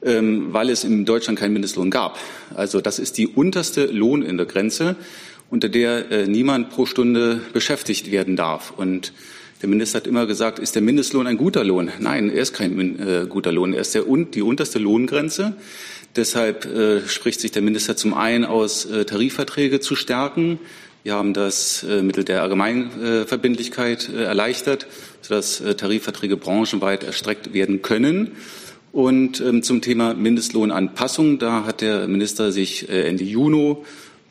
ähm, weil es in Deutschland keinen Mindestlohn gab. Also das ist die unterste Lohn in der Grenze unter der äh, niemand pro Stunde beschäftigt werden darf. Und der Minister hat immer gesagt, ist der Mindestlohn ein guter Lohn? Nein, er ist kein äh, guter Lohn. Er ist der, die unterste Lohngrenze. Deshalb äh, spricht sich der Minister zum einen aus, äh, Tarifverträge zu stärken. Wir haben das äh, Mittel der Allgemeinverbindlichkeit äh, erleichtert, sodass äh, Tarifverträge branchenweit erstreckt werden können. Und ähm, zum Thema Mindestlohnanpassung, da hat der Minister sich äh, Ende Juni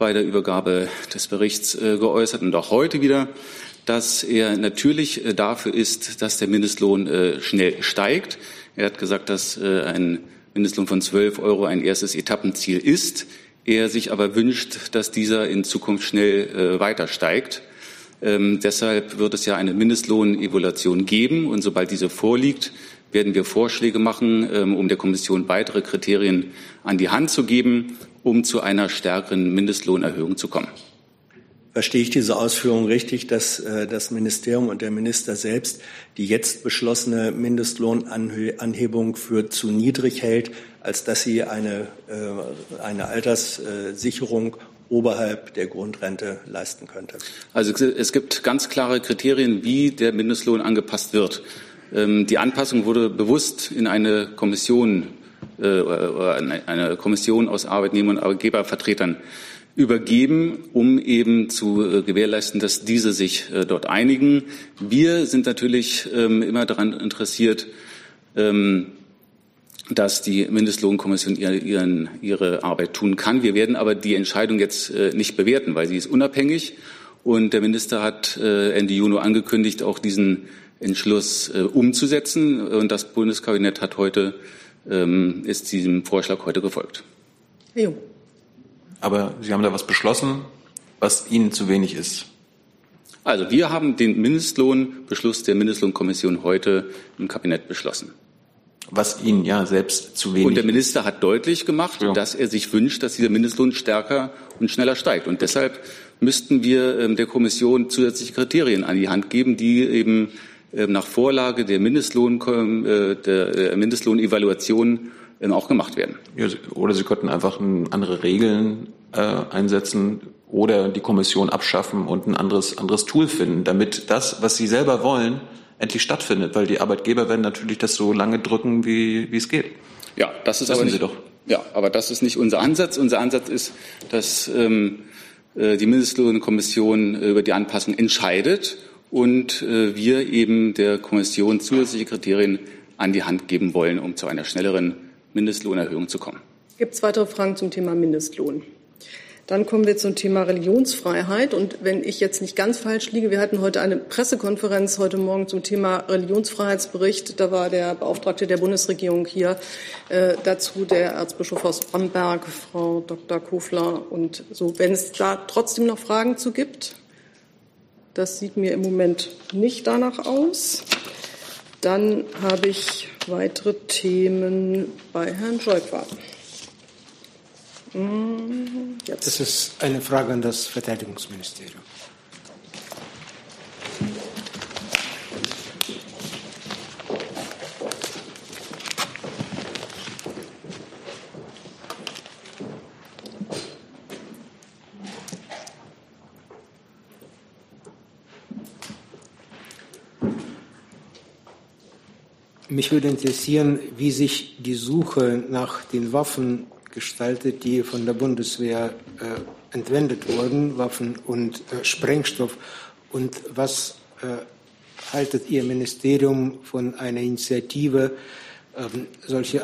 bei der Übergabe des Berichts äh, geäußert und auch heute wieder, dass er natürlich äh, dafür ist, dass der Mindestlohn äh, schnell steigt. Er hat gesagt, dass ein Mindestlohn von 12 Euro ein erstes Etappenziel ist. Er sich aber wünscht, dass dieser in Zukunft schnell weiter steigt. Ähm, deshalb wird es ja eine Mindestlohnevaluation geben. Und sobald diese vorliegt, werden wir Vorschläge machen, ähm, um der Kommission weitere Kriterien an die Hand zu geben, um zu einer stärkeren Mindestlohnerhöhung zu kommen. Verstehe ich diese Ausführung richtig, dass äh, das Ministerium und der Minister selbst die jetzt beschlossene Mindestlohnanhebung für zu niedrig hält, als dass sie eine, äh, eine Alterssicherung oberhalb der Grundrente leisten könnte? Also es gibt ganz klare Kriterien, wie der Mindestlohn angepasst wird. Ähm, die Anpassung wurde bewusst in eine Kommission äh, eine Kommission aus Arbeitnehmern und Arbeitgebervertretern übergeben, um eben zu äh, gewährleisten, dass diese sich äh, dort einigen. Wir sind natürlich ähm, immer daran interessiert, ähm, dass die Mindestlohnkommission ihren, ihre Arbeit tun kann. Wir werden aber die Entscheidung jetzt nicht bewerten, weil sie ist unabhängig. Und der Minister hat Ende Juni angekündigt, auch diesen Entschluss umzusetzen. Und das Bundeskabinett hat heute ähm, ist diesem Vorschlag heute gefolgt. Herr Jung. Aber Sie haben da was beschlossen, was Ihnen zu wenig ist. Also wir haben den Mindestlohnbeschluss der Mindestlohnkommission heute im Kabinett beschlossen. Was Ihnen ja selbst zu wenig. Und der Minister hat deutlich gemacht, ja. dass er sich wünscht, dass dieser Mindestlohn stärker und schneller steigt. Und deshalb müssten wir ähm, der Kommission zusätzliche Kriterien an die Hand geben, die eben nach Vorlage der, Mindestlohn, äh, der Mindestlohnevaluation ähm, auch gemacht werden. Ja, oder Sie könnten einfach andere Regeln äh, einsetzen oder die Kommission abschaffen und ein anderes, anderes Tool finden, damit das, was Sie selber wollen, endlich stattfindet, weil die Arbeitgeber werden natürlich das so lange drücken, wie, wie es geht. Ja, das ist Wissen aber nicht, Sie doch. Ja, aber das ist nicht unser Ansatz. Unser Ansatz ist, dass ähm, äh, die Mindestlohnkommission über die Anpassung entscheidet und äh, wir eben der Kommission zusätzliche Kriterien an die Hand geben wollen, um zu einer schnelleren Mindestlohnerhöhung zu kommen. Gibt es weitere Fragen zum Thema Mindestlohn? Dann kommen wir zum Thema Religionsfreiheit. Und wenn ich jetzt nicht ganz falsch liege, wir hatten heute eine Pressekonferenz heute Morgen zum Thema Religionsfreiheitsbericht. Da war der Beauftragte der Bundesregierung hier äh, dazu, der Erzbischof aus Bamberg, Frau Dr. Kofler. Und so, wenn es da trotzdem noch Fragen zu gibt. Das sieht mir im Moment nicht danach aus. Dann habe ich weitere Themen bei Herrn Scheukwa. Hm, jetzt. Das ist eine Frage an das Verteidigungsministerium. Mich würde interessieren, wie sich die Suche nach den Waffen gestaltet, die von der Bundeswehr äh, entwendet wurden, Waffen und äh, Sprengstoff. Und was äh, haltet Ihr Ministerium von einer Initiative, ähm, solche,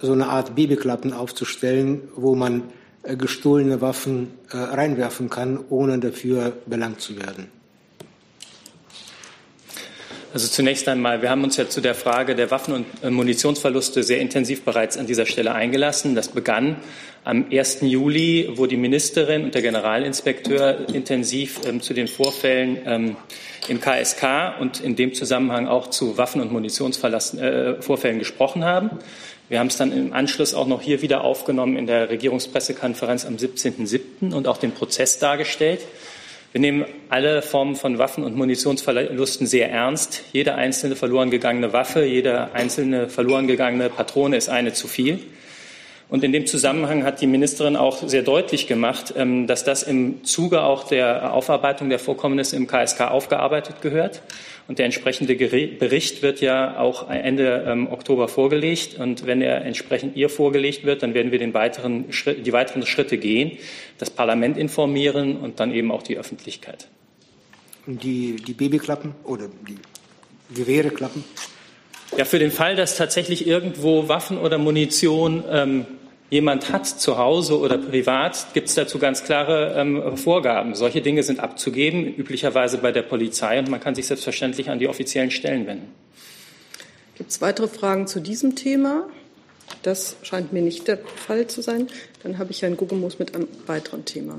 so eine Art Babyklappen aufzustellen, wo man äh, gestohlene Waffen äh, reinwerfen kann, ohne dafür belangt zu werden? Also zunächst einmal, wir haben uns ja zu der Frage der Waffen- und äh, Munitionsverluste sehr intensiv bereits an dieser Stelle eingelassen. Das begann am 1. Juli, wo die Ministerin und der Generalinspekteur intensiv ähm, zu den Vorfällen ähm, im KSK und in dem Zusammenhang auch zu Waffen- und Munitionsvorfällen äh, gesprochen haben. Wir haben es dann im Anschluss auch noch hier wieder aufgenommen in der Regierungspressekonferenz am 17.07. und auch den Prozess dargestellt. Wir nehmen alle Formen von Waffen- und Munitionsverlusten sehr ernst. Jede einzelne verloren gegangene Waffe, jede einzelne verloren gegangene Patrone ist eine zu viel. Und in dem Zusammenhang hat die Ministerin auch sehr deutlich gemacht, ähm, dass das im Zuge auch der Aufarbeitung der Vorkommnisse im KSK aufgearbeitet gehört. Und der entsprechende Bericht wird ja auch Ende ähm, Oktober vorgelegt. Und wenn er entsprechend ihr vorgelegt wird, dann werden wir den weiteren die weiteren Schritte gehen, das Parlament informieren und dann eben auch die Öffentlichkeit. Die, die Babyklappen oder die Gewehreklappen? Ja, für den Fall, dass tatsächlich irgendwo Waffen oder Munition ähm, jemand hat zu Hause oder privat, gibt es dazu ganz klare ähm, Vorgaben. Solche Dinge sind abzugeben, üblicherweise bei der Polizei, und man kann sich selbstverständlich an die offiziellen Stellen wenden. Gibt es weitere Fragen zu diesem Thema? Das scheint mir nicht der Fall zu sein. Dann habe ich Herrn Guggemoos mit einem weiteren Thema.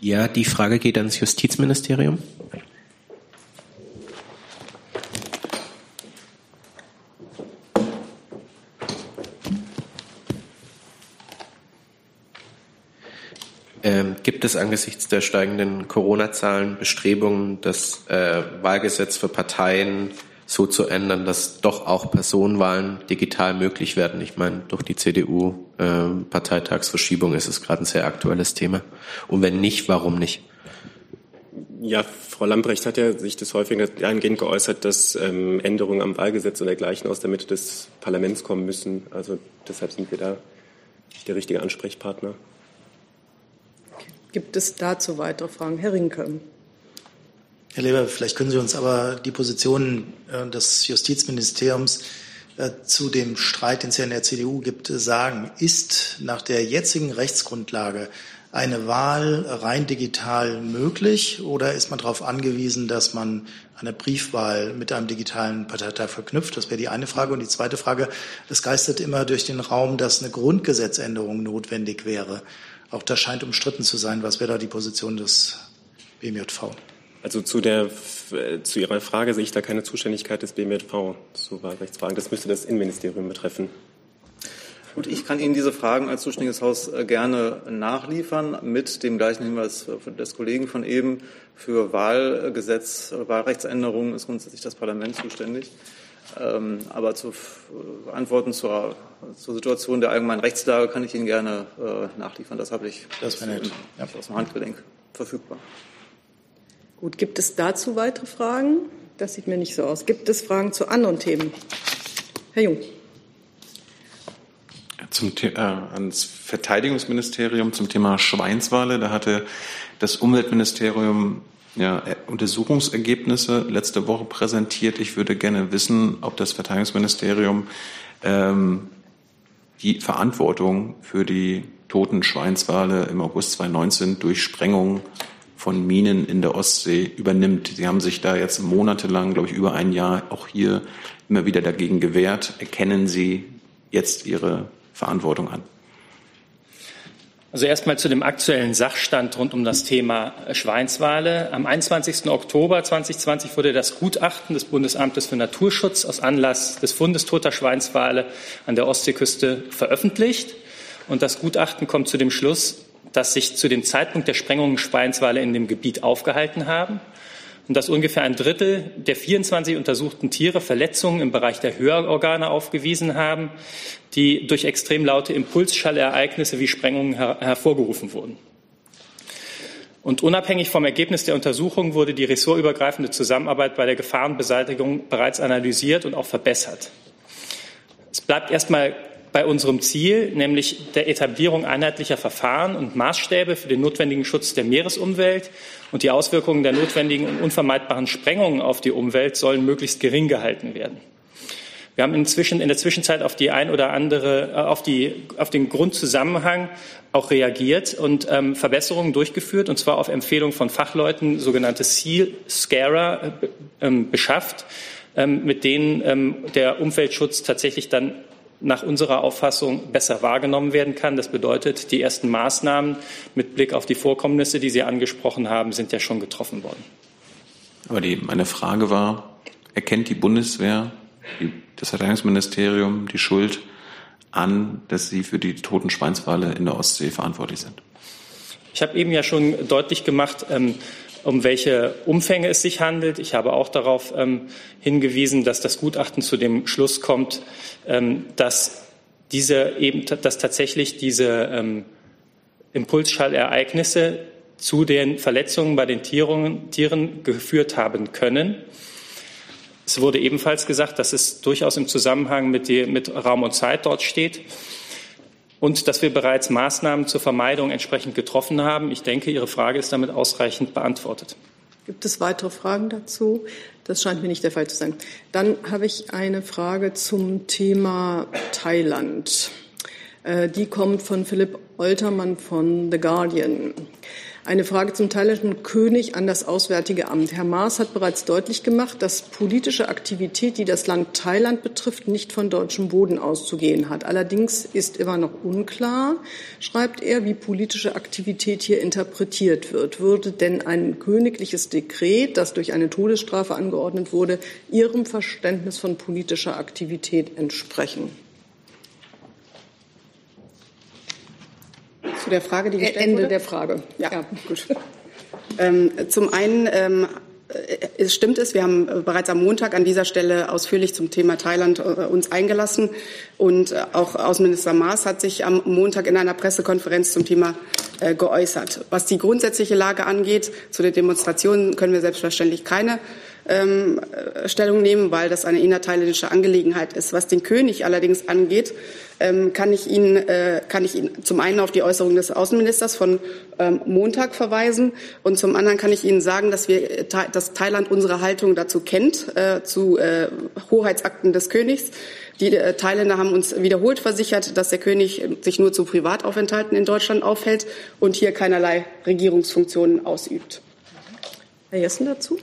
Ja, die Frage geht ans Justizministerium. Ähm, gibt es angesichts der steigenden Corona-Zahlen Bestrebungen, das äh, Wahlgesetz für Parteien so zu ändern, dass doch auch Personenwahlen digital möglich werden? Ich meine, durch die CDU-Parteitagsverschiebung äh, ist es gerade ein sehr aktuelles Thema. Und wenn nicht, warum nicht? Ja, Frau Lambrecht hat ja sich das häufiger dahingehend geäußert, dass ähm, Änderungen am Wahlgesetz und dergleichen aus der Mitte des Parlaments kommen müssen. Also deshalb sind wir da der richtige Ansprechpartner. Gibt es dazu weitere Fragen? Herr Rinke. Herr Leber, vielleicht können Sie uns aber die Position äh, des Justizministeriums äh, zu dem Streit, den es ja in der CDU gibt, sagen. Ist nach der jetzigen Rechtsgrundlage eine Wahl rein digital möglich oder ist man darauf angewiesen, dass man eine Briefwahl mit einem digitalen Parteitag verknüpft? Das wäre die eine Frage. Und die zweite Frage, es geistert immer durch den Raum, dass eine Grundgesetzänderung notwendig wäre. Auch das scheint umstritten zu sein. Was wäre da die Position des BMJV? Also zu, der, zu Ihrer Frage sehe ich da keine Zuständigkeit des BMJV zu Wahlrechtsfragen. Das müsste das Innenministerium betreffen. Gut, ich kann Ihnen diese Fragen als zuständiges Haus äh, gerne nachliefern mit dem gleichen Hinweis des Kollegen von eben. Für Wahlgesetz, Wahlrechtsänderungen ist grundsätzlich das Parlament zuständig. Ähm, aber zu Antworten zur, zur, Situation der allgemeinen Rechtslage kann ich Ihnen gerne äh, nachliefern. Das habe ich das nett. Ja, aus dem Handgelenk verfügbar. Gut, gibt es dazu weitere Fragen? Das sieht mir nicht so aus. Gibt es Fragen zu anderen Themen? Herr Jung. Zum, äh, ans Verteidigungsministerium zum Thema Schweinswale. Da hatte das Umweltministerium ja, äh, Untersuchungsergebnisse letzte Woche präsentiert. Ich würde gerne wissen, ob das Verteidigungsministerium ähm, die Verantwortung für die toten Schweinswale im August 2019 durch Sprengung von Minen in der Ostsee übernimmt. Sie haben sich da jetzt monatelang, glaube ich, über ein Jahr auch hier immer wieder dagegen gewehrt. Erkennen Sie jetzt Ihre Verantwortung an? Also erstmal zu dem aktuellen Sachstand rund um das Thema Schweinswale. Am 21. Oktober 2020 wurde das Gutachten des Bundesamtes für Naturschutz aus Anlass des Fundes toter Schweinswale an der Ostseeküste veröffentlicht. Und das Gutachten kommt zu dem Schluss, dass sich zu dem Zeitpunkt der Sprengung Schweinswale in dem Gebiet aufgehalten haben und dass ungefähr ein Drittel der 24 untersuchten Tiere Verletzungen im Bereich der Hörorgane aufgewiesen haben, die durch extrem laute Impulsschallereignisse wie Sprengungen her hervorgerufen wurden. Und unabhängig vom Ergebnis der Untersuchung wurde die ressortübergreifende Zusammenarbeit bei der Gefahrenbeseitigung bereits analysiert und auch verbessert. Es bleibt erstmal bei unserem Ziel, nämlich der Etablierung einheitlicher Verfahren und Maßstäbe für den notwendigen Schutz der Meeresumwelt und die Auswirkungen der notwendigen und unvermeidbaren Sprengungen auf die Umwelt sollen möglichst gering gehalten werden. Wir haben inzwischen in der Zwischenzeit auf die ein oder andere, äh, auf, die, auf den Grundzusammenhang auch reagiert und ähm, Verbesserungen durchgeführt, und zwar auf Empfehlung von Fachleuten, sogenannte Seal Scarer äh, ähm, beschafft, ähm, mit denen ähm, der Umweltschutz tatsächlich dann nach unserer Auffassung besser wahrgenommen werden kann. Das bedeutet, die ersten Maßnahmen mit Blick auf die Vorkommnisse, die Sie angesprochen haben, sind ja schon getroffen worden. Aber die, meine Frage war, erkennt die Bundeswehr die, das Verteidigungsministerium die Schuld an, dass sie für die toten Schweinswale in der Ostsee verantwortlich sind? Ich habe eben ja schon deutlich gemacht, ähm, um welche Umfänge es sich handelt. Ich habe auch darauf ähm, hingewiesen, dass das Gutachten zu dem Schluss kommt, ähm, dass diese eben, dass tatsächlich diese ähm, Impulsschallereignisse zu den Verletzungen bei den Tieren, Tieren geführt haben können. Es wurde ebenfalls gesagt, dass es durchaus im Zusammenhang mit, die, mit Raum und Zeit dort steht und dass wir bereits Maßnahmen zur Vermeidung entsprechend getroffen haben. Ich denke, Ihre Frage ist damit ausreichend beantwortet. Gibt es weitere Fragen dazu? Das scheint mir nicht der Fall zu sein. Dann habe ich eine Frage zum Thema Thailand. Äh, die kommt von Philipp Oltermann von The Guardian. Eine Frage zum thailändischen König an das Auswärtige Amt. Herr Maas hat bereits deutlich gemacht, dass politische Aktivität, die das Land Thailand betrifft, nicht von deutschem Boden auszugehen hat. Allerdings ist immer noch unklar, schreibt er, wie politische Aktivität hier interpretiert wird. Würde denn ein königliches Dekret, das durch eine Todesstrafe angeordnet wurde, Ihrem Verständnis von politischer Aktivität entsprechen? Zu der Frage, die gestellt Ende wurde? der Frage. Ja, ja gut. Ähm, zum einen ähm, es stimmt es, wir haben äh, bereits am Montag an dieser Stelle ausführlich zum Thema Thailand äh, uns eingelassen. Und äh, auch Außenminister Maas hat sich am Montag in einer Pressekonferenz zum Thema äh, geäußert. Was die grundsätzliche Lage angeht, zu den Demonstrationen können wir selbstverständlich keine ähm, Stellung nehmen, weil das eine innerthailändische Angelegenheit ist. Was den König allerdings angeht, ähm, kann, ich Ihnen, äh, kann ich Ihnen zum einen auf die Äußerung des Außenministers von ähm, Montag verweisen und zum anderen kann ich Ihnen sagen, dass, wir, äh, dass Thailand unsere Haltung dazu kennt, äh, zu äh, Hoheitsakten des Königs. Die äh, Thailänder haben uns wiederholt versichert, dass der König sich nur zu Privataufenthalten in Deutschland aufhält und hier keinerlei Regierungsfunktionen ausübt. Herr Jessen dazu?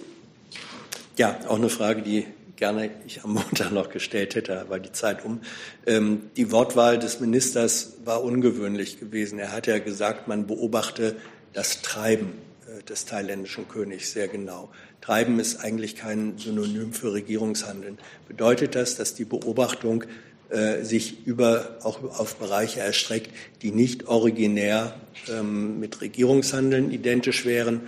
Ja, auch eine Frage, die gerne ich am Montag noch gestellt hätte, war die Zeit um. Ähm, die Wortwahl des Ministers war ungewöhnlich gewesen. Er hat ja gesagt, man beobachte das Treiben äh, des thailändischen Königs sehr genau. Treiben ist eigentlich kein Synonym für Regierungshandeln. Bedeutet das, dass die Beobachtung äh, sich über, auch auf Bereiche erstreckt, die nicht originär ähm, mit Regierungshandeln identisch wären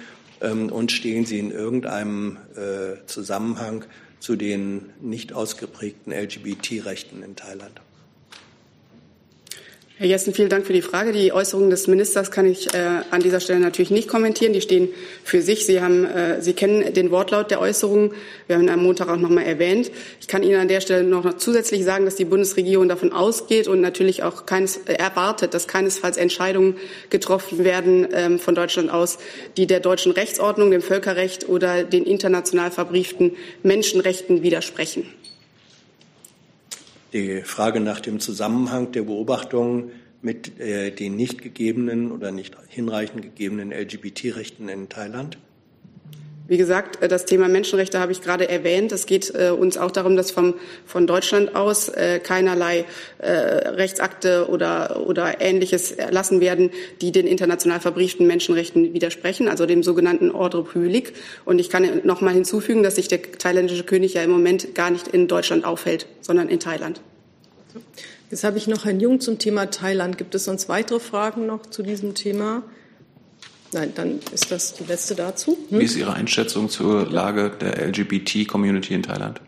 und stehen sie in irgendeinem äh, Zusammenhang zu den nicht ausgeprägten LGBT-Rechten in Thailand? Herr Jessen, vielen Dank für die Frage. Die Äußerungen des Ministers kann ich äh, an dieser Stelle natürlich nicht kommentieren. Die stehen für sich. Sie, haben, äh, Sie kennen den Wortlaut der Äußerungen. Wir haben ihn am Montag auch noch mal erwähnt. Ich kann Ihnen an der Stelle noch zusätzlich sagen, dass die Bundesregierung davon ausgeht und natürlich auch keines, äh, erwartet, dass keinesfalls Entscheidungen getroffen werden ähm, von Deutschland aus, die der deutschen Rechtsordnung, dem Völkerrecht oder den international verbrieften Menschenrechten widersprechen. Die Frage nach dem Zusammenhang der Beobachtungen mit äh, den nicht gegebenen oder nicht hinreichend gegebenen LGBT-Rechten in Thailand? Wie gesagt, äh, das Thema Menschenrechte habe ich gerade erwähnt. Es geht äh, uns auch darum, dass vom, von Deutschland aus äh, keinerlei Rechtsakte oder, oder Ähnliches erlassen werden, die den international verbrieften Menschenrechten widersprechen, also dem sogenannten Ordre Public. Und ich kann noch mal hinzufügen, dass sich der thailändische König ja im Moment gar nicht in Deutschland aufhält, sondern in Thailand. Jetzt habe ich noch Herrn Jung zum Thema Thailand. Gibt es sonst weitere Fragen noch zu diesem Thema? Nein, dann ist das die letzte dazu. Hm? Wie ist Ihre Einschätzung zur Lage der LGBT-Community in Thailand?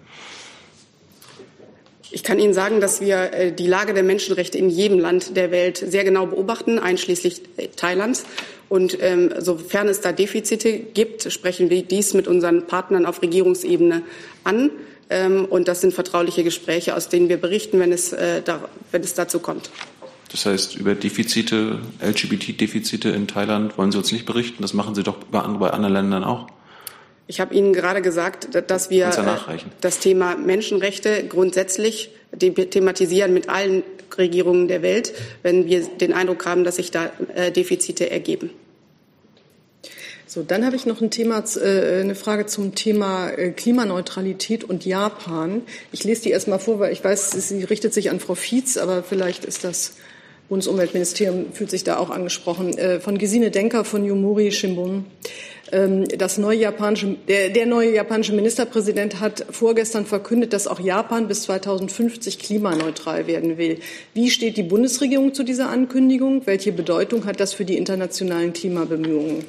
Ich kann Ihnen sagen, dass wir äh, die Lage der Menschenrechte in jedem Land der Welt sehr genau beobachten, einschließlich Thailands. Und ähm, sofern es da Defizite gibt, sprechen wir dies mit unseren Partnern auf Regierungsebene an. Ähm, und das sind vertrauliche Gespräche, aus denen wir berichten, wenn es, äh, da, wenn es dazu kommt. Das heißt, über Defizite, LGBT-Defizite in Thailand wollen Sie uns nicht berichten. Das machen Sie doch bei anderen Ländern auch. Ich habe Ihnen gerade gesagt, dass wir ja das Thema Menschenrechte grundsätzlich thematisieren mit allen Regierungen der Welt, wenn wir den Eindruck haben, dass sich da Defizite ergeben. So, dann habe ich noch ein Thema, äh, eine Frage zum Thema äh, Klimaneutralität und Japan. Ich lese die erst mal vor, weil ich weiß, sie richtet sich an Frau Fietz, aber vielleicht ist das Bundesumweltministerium fühlt sich da auch angesprochen. Äh, von Gesine Denker von Yomori Shimbun. Ähm, das neue japanische, der, der neue japanische Ministerpräsident hat vorgestern verkündet, dass auch Japan bis 2050 klimaneutral werden will. Wie steht die Bundesregierung zu dieser Ankündigung? Welche Bedeutung hat das für die internationalen Klimabemühungen?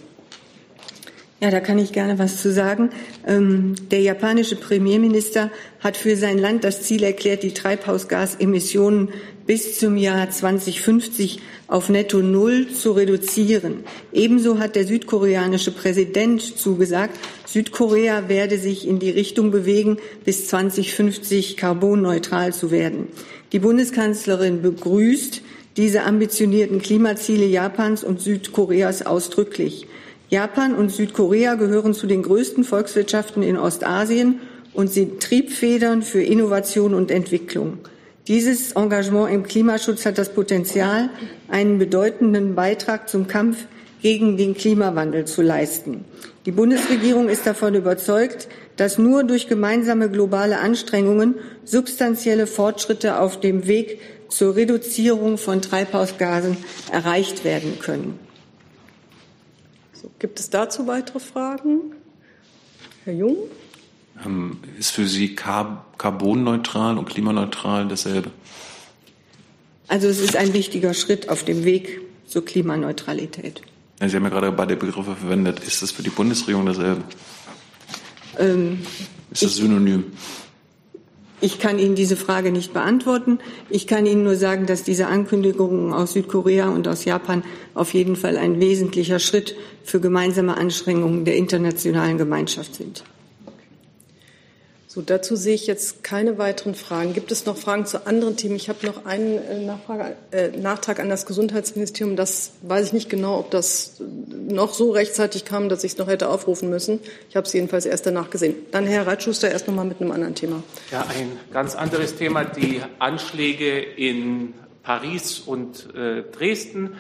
Ja, da kann ich gerne was zu sagen. Ähm, der japanische Premierminister hat für sein Land das Ziel erklärt, die Treibhausgasemissionen bis zum Jahr 2050 auf netto Null zu reduzieren. Ebenso hat der südkoreanische Präsident zugesagt, Südkorea werde sich in die Richtung bewegen, bis 2050 carbonneutral zu werden. Die Bundeskanzlerin begrüßt diese ambitionierten Klimaziele Japans und Südkoreas ausdrücklich. Japan und Südkorea gehören zu den größten Volkswirtschaften in Ostasien und sind Triebfedern für Innovation und Entwicklung. Dieses Engagement im Klimaschutz hat das Potenzial, einen bedeutenden Beitrag zum Kampf gegen den Klimawandel zu leisten. Die Bundesregierung ist davon überzeugt, dass nur durch gemeinsame globale Anstrengungen substanzielle Fortschritte auf dem Weg zur Reduzierung von Treibhausgasen erreicht werden können. So, gibt es dazu weitere Fragen? Herr Jung? Ähm, ist für Sie carbonneutral und klimaneutral dasselbe? Also es ist ein wichtiger Schritt auf dem Weg zur Klimaneutralität. Ja, Sie haben ja gerade beide Begriffe verwendet. Ist das für die Bundesregierung dasselbe? Ähm, ist das synonym? Ich kann Ihnen diese Frage nicht beantworten. Ich kann Ihnen nur sagen, dass diese Ankündigungen aus Südkorea und aus Japan auf jeden Fall ein wesentlicher Schritt für gemeinsame Anstrengungen der internationalen Gemeinschaft sind. So, dazu sehe ich jetzt keine weiteren Fragen. Gibt es noch Fragen zu anderen Themen? Ich habe noch einen äh, Nachfrage, äh, Nachtrag an das Gesundheitsministerium. Das weiß ich nicht genau, ob das noch so rechtzeitig kam, dass ich es noch hätte aufrufen müssen. Ich habe es jedenfalls erst danach gesehen. Dann Herr Reitschuster erst noch mal mit einem anderen Thema. Ja, ein ganz anderes Thema, die Anschläge in Paris und äh, Dresden.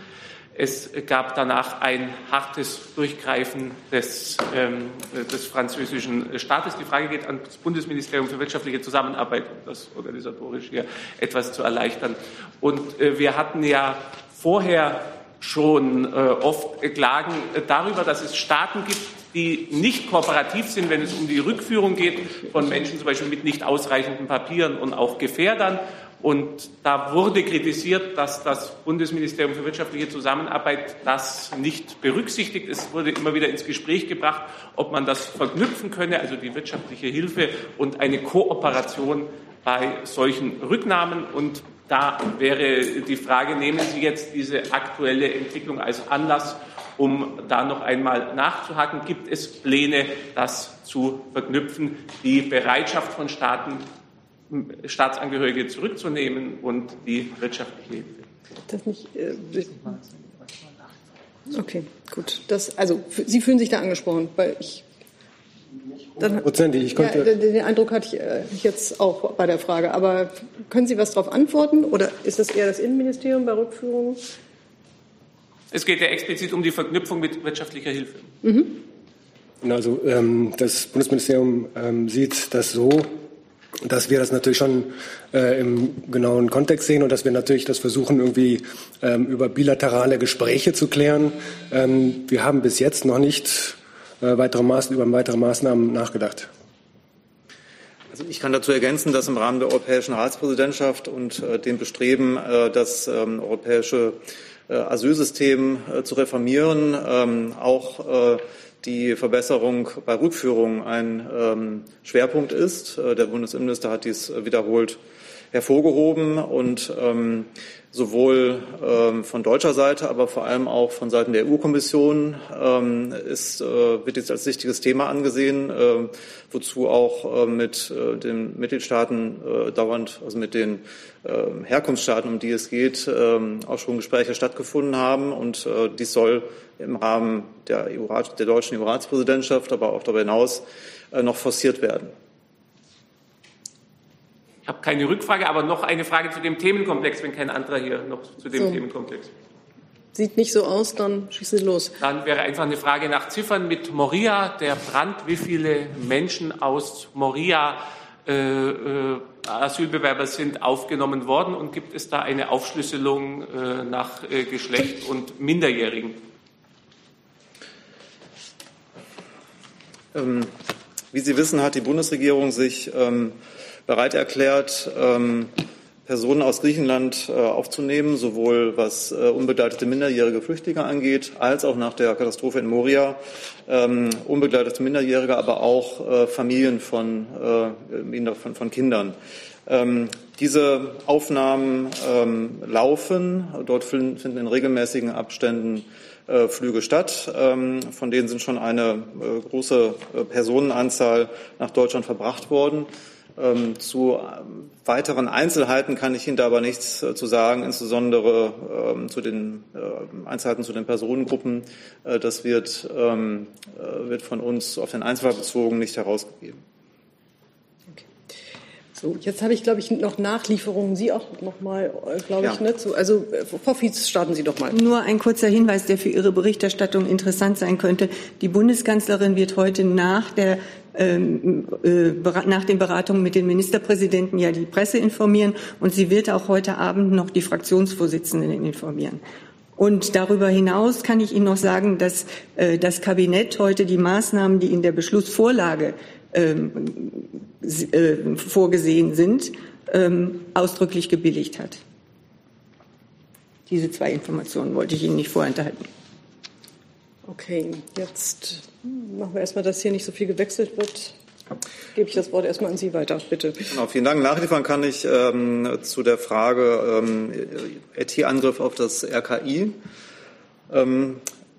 Es gab danach ein hartes Durchgreifen des, ähm, des, französischen Staates. Die Frage geht an das Bundesministerium für wirtschaftliche Zusammenarbeit, um das organisatorisch hier etwas zu erleichtern. Und äh, wir hatten ja vorher schon äh, oft Klagen darüber, dass es Staaten gibt, die nicht kooperativ sind, wenn es um die Rückführung geht von Menschen zum Beispiel mit nicht ausreichenden Papieren und auch Gefährdern. Und da wurde kritisiert, dass das Bundesministerium für wirtschaftliche Zusammenarbeit das nicht berücksichtigt. Es wurde immer wieder ins Gespräch gebracht, ob man das verknüpfen könne, also die wirtschaftliche Hilfe und eine Kooperation bei solchen Rücknahmen. Und da wäre die Frage, nehmen Sie jetzt diese aktuelle Entwicklung als Anlass, um da noch einmal nachzuhaken? Gibt es Pläne, das zu verknüpfen, die Bereitschaft von Staaten Staatsangehörige zurückzunehmen und die wirtschaftliche Hilfe. Das nicht, äh, okay, gut. Das, also Sie fühlen sich da angesprochen, weil ich Prozentig. Ich konnte ja, den Eindruck hatte ich, äh, jetzt auch bei der Frage. Aber können Sie was darauf antworten oder ist das eher das Innenministerium bei Rückführungen? Es geht ja explizit um die Verknüpfung mit wirtschaftlicher Hilfe. Mhm. Also ähm, das Bundesministerium ähm, sieht das so, dass wir das natürlich schon äh, im genauen Kontext sehen und dass wir natürlich das versuchen, irgendwie ähm, über bilaterale Gespräche zu klären. Ähm, wir haben bis jetzt noch nicht äh, weitere Maß über weitere Maßnahmen nachgedacht. Also ich kann dazu ergänzen, dass im Rahmen der europäischen Ratspräsidentschaft und äh, dem Bestreben, äh, das ähm, europäische äh, Asylsystem äh, zu reformieren, ähm, auch die Verbesserung bei Rückführung ein ähm, Schwerpunkt ist. Äh, der Bundesinnenminister hat dies wiederholt hervorgehoben und ähm, sowohl ähm, von deutscher Seite, aber vor allem auch von Seiten der EU-Kommission ähm, ist, äh, wird jetzt als wichtiges Thema angesehen, äh, wozu auch äh, mit äh, den Mitgliedstaaten äh, dauernd, also mit den äh, Herkunftsstaaten, um die es geht, ähm, auch schon Gespräche stattgefunden haben. Und dies soll im Rahmen der, EU der deutschen EU-Ratspräsidentschaft, aber auch darüber hinaus noch forciert werden. Ich habe keine Rückfrage, aber noch eine Frage zu dem Themenkomplex, wenn kein anderer hier noch zu dem so. Themenkomplex. Sieht nicht so aus, dann schießen Sie los. Dann wäre einfach eine Frage nach Ziffern mit Moria, der Brand. Wie viele Menschen aus Moria äh, äh, Asylbewerber sind aufgenommen worden und gibt es da eine Aufschlüsselung äh, nach äh, Geschlecht und Minderjährigen? Ähm, wie Sie wissen, hat die Bundesregierung sich ähm, bereit erklärt, ähm, Personen aus Griechenland äh, aufzunehmen, sowohl was äh, unbegleitete minderjährige Flüchtlinge angeht, als auch nach der Katastrophe in Moria ähm, unbegleitete Minderjährige, aber auch äh, Familien von, von, von Kindern. Ähm, diese Aufnahmen laufen. Dort finden in regelmäßigen Abständen Flüge statt. Von denen sind schon eine große Personenanzahl nach Deutschland verbracht worden. Ähm, zu ähm, weiteren Einzelheiten kann ich Ihnen da aber nichts äh, zu sagen, insbesondere ähm, zu den Einzelheiten zu den Personengruppen. Äh, das wird, äh, wird von uns auf den Einzelfall bezogen nicht herausgegeben. So, jetzt habe ich, glaube ich, noch Nachlieferungen. Sie auch noch mal, äh, glaube ich, ne, zu, also Frau Fietz, starten Sie doch mal. Nur ein kurzer Hinweis, der für Ihre Berichterstattung interessant sein könnte. Die Bundeskanzlerin wird heute nach der ähm, äh, nach den Beratungen mit den Ministerpräsidenten ja die Presse informieren und sie wird auch heute Abend noch die Fraktionsvorsitzenden informieren. Und darüber hinaus kann ich Ihnen noch sagen, dass äh, das Kabinett heute die Maßnahmen, die in der Beschlussvorlage äh, vorgesehen sind, ähm, ausdrücklich gebilligt hat. Diese zwei Informationen wollte ich Ihnen nicht vorenthalten. Okay, jetzt machen wir erstmal, dass hier nicht so viel gewechselt wird. Gebe ich das Wort erstmal an Sie weiter, bitte. Genau, vielen Dank. Nachliefern kann ich ähm, zu der Frage ähm, IT-Angriff auf das RKI. Ähm,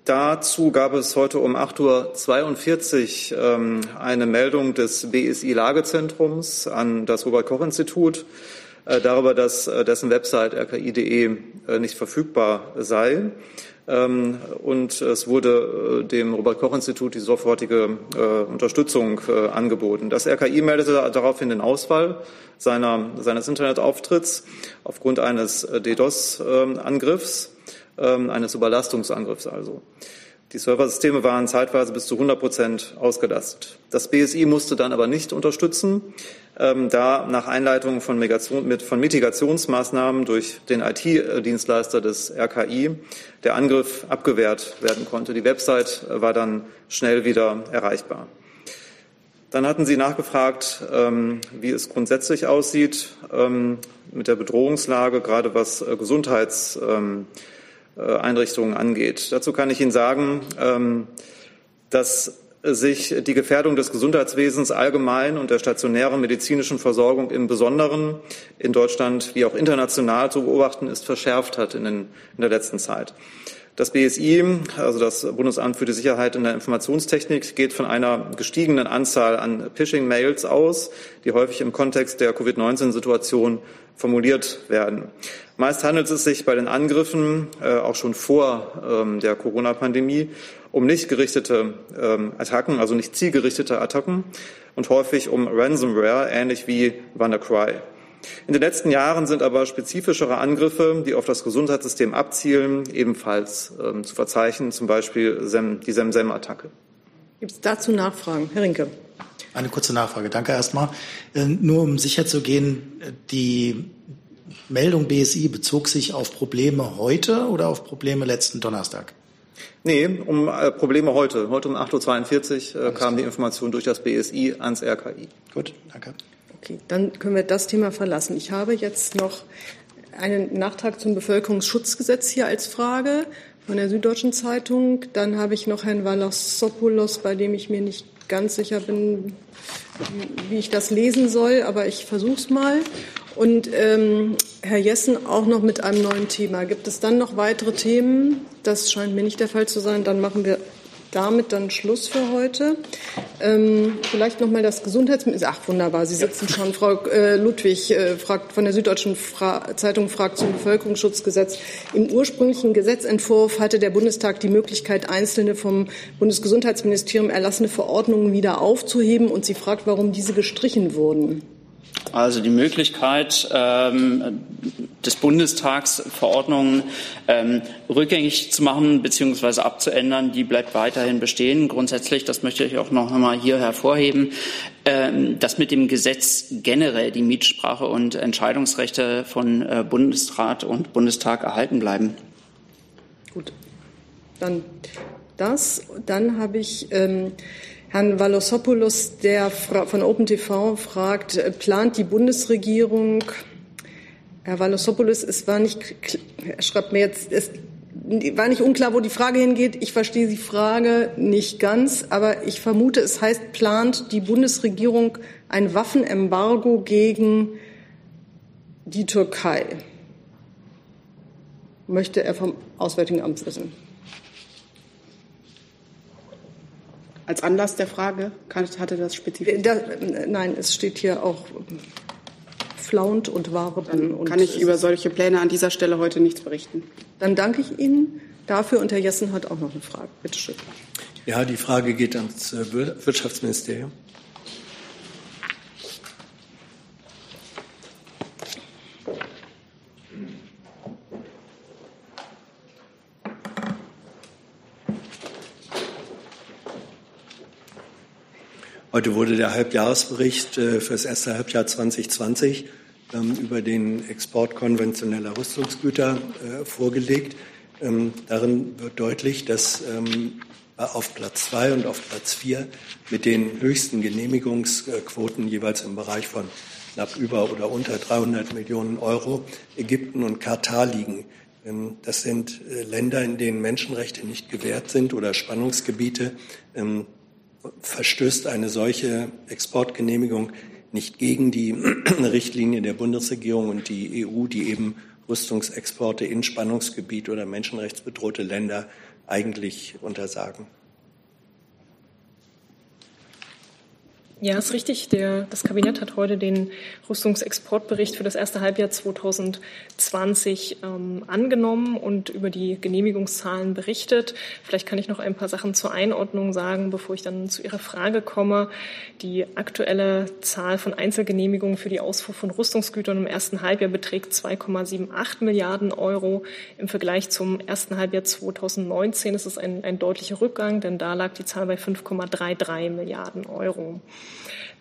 dazu gab es heute um 8.42 Uhr ähm, eine Meldung des BSI-Lagezentrums an das Robert-Koch-Institut äh, darüber, dass äh, dessen Website rki.de äh, nicht verfügbar sei. Ähm, und es wurde dem Robert-Koch-Institut die sofortige Unterstützung angeboten. Das RKI meldete daraufhin den Ausfall seiner, seines Internetauftritts aufgrund eines DDoS-Angriffs, ähm, eines Überlastungsangriffs also. Die Serversysteme waren zeitweise bis zu 100 Prozent ausgelastet. Das BSI musste dann aber nicht unterstützen, ähm, da nach Einleitung von, mit, von Mitigationsmaßnahmen durch den IT-Dienstleister des RKI der Angriff abgewehrt werden konnte. Die Website war dann schnell wieder erreichbar. Dann hatten Sie nachgefragt, ähm, wie es grundsätzlich aussieht ähm, mit der Bedrohungslage, gerade was äh, Gesundheits äh, Einrichtungen angeht. Dazu kann ich Ihnen sagen, ähm, dass sich die Gefährdung des Gesundheitswesens allgemein und der stationären medizinischen Versorgung im Besonderen in Deutschland wie auch international zu beobachten ist, verschärft hat in, den, in der letzten Zeit. Das BSI, also das Bundesamt für die Sicherheit in der Informationstechnik, geht von einer gestiegenen Anzahl an Phishing-Mails aus, die häufig im Kontext der Covid-19-Situation formuliert werden. Meist handelt es sich bei den Angriffen, äh, auch schon vor ähm, der Corona-Pandemie, um nicht gerichtete ähm, Attacken, also nicht zielgerichtete Attacken und häufig um Ransomware, ähnlich wie WannaCry. In den letzten Jahren sind aber spezifischere Angriffe, die auf das Gesundheitssystem abzielen, ebenfalls ähm, zu verzeichnen, zum Beispiel Sem, die SEM-SEM-Attacke. Gibt es dazu Nachfragen? Herr Rinke. Eine kurze Nachfrage. Danke erstmal. Äh, nur um sicher zu gehen, die Meldung BSI bezog sich auf Probleme heute oder auf Probleme letzten Donnerstag? Nee, um äh, Probleme heute. Heute um 8.42 Uhr äh, kam die Information durch das BSI ans RKI. Gut, danke. Okay, dann können wir das Thema verlassen. Ich habe jetzt noch einen Nachtrag zum Bevölkerungsschutzgesetz hier als Frage von der Süddeutschen Zeitung. Dann habe ich noch Herrn Valassopoulos, bei dem ich mir nicht ganz sicher bin, wie ich das lesen soll, aber ich versuche es mal. Und ähm, Herr Jessen auch noch mit einem neuen Thema. Gibt es dann noch weitere Themen? Das scheint mir nicht der Fall zu sein. Dann machen wir damit dann Schluss für heute. Ähm, vielleicht noch mal das Gesundheitsministerium. Ach, wunderbar, Sie sitzen ja. schon. Frau äh, Ludwig äh, fragt von der Süddeutschen Fra Zeitung fragt zum Bevölkerungsschutzgesetz. Im ursprünglichen Gesetzentwurf hatte der Bundestag die Möglichkeit, einzelne vom Bundesgesundheitsministerium erlassene Verordnungen wieder aufzuheben. Und sie fragt, warum diese gestrichen wurden. Also die Möglichkeit ähm, des Bundestags, Verordnungen ähm, rückgängig zu machen bzw. abzuändern, die bleibt weiterhin bestehen. Grundsätzlich, das möchte ich auch noch einmal hier hervorheben, ähm, dass mit dem Gesetz generell die Mitsprache und Entscheidungsrechte von äh, Bundesrat und Bundestag erhalten bleiben. Gut, dann das. Dann habe ich ähm, Herrn Valosopoulos, der von OpenTV fragt, äh, plant die Bundesregierung, Herr Valosopoulos, es war nicht, er schreibt mir jetzt, es war nicht unklar, wo die Frage hingeht. Ich verstehe die Frage nicht ganz, aber ich vermute, es heißt, plant die Bundesregierung ein Waffenembargo gegen die Türkei? Möchte er vom Auswärtigen Amt wissen. Als Anlass der Frage hatte das spezifisch? Da, nein, es steht hier auch Flaunt und Warben. Dann kann ich über solche Pläne an dieser Stelle heute nichts berichten. Dann danke ich Ihnen dafür. Und Herr Jessen hat auch noch eine Frage. Bitte schön. Ja, die Frage geht ans äh, Wirtschaftsministerium. Heute wurde der Halbjahresbericht äh, für das erste Halbjahr 2020 ähm, über den Export konventioneller Rüstungsgüter äh, vorgelegt. Ähm, darin wird deutlich, dass ähm, auf Platz zwei und auf Platz vier mit den höchsten Genehmigungsquoten jeweils im Bereich von knapp über oder unter 300 Millionen Euro Ägypten und Katar liegen. Das sind äh, Länder, in denen Menschenrechte nicht gewährt sind oder Spannungsgebiete verstößt eine solche Exportgenehmigung nicht gegen die <clears throat> Richtlinie der Bundesregierung und die EU, die eben Rüstungsexporte in Spannungsgebiet oder menschenrechtsbedrohte Länder eigentlich untersagen? Ja, ist richtig. Der, das Kabinett hat heute den Rüstungsexportbericht für das erste Halbjahr 2020 ähm, angenommen und über die Genehmigungszahlen berichtet. Vielleicht kann ich noch ein paar Sachen zur Einordnung sagen, bevor ich dann zu Ihrer Frage komme. Die aktuelle Zahl von Einzelgenehmigungen für die Ausfuhr von Rüstungsgütern im ersten Halbjahr beträgt 2,78 Milliarden Euro. Im Vergleich zum ersten Halbjahr 2019 ist es ein, ein deutlicher Rückgang, denn da lag die Zahl bei 5,33 Milliarden Euro.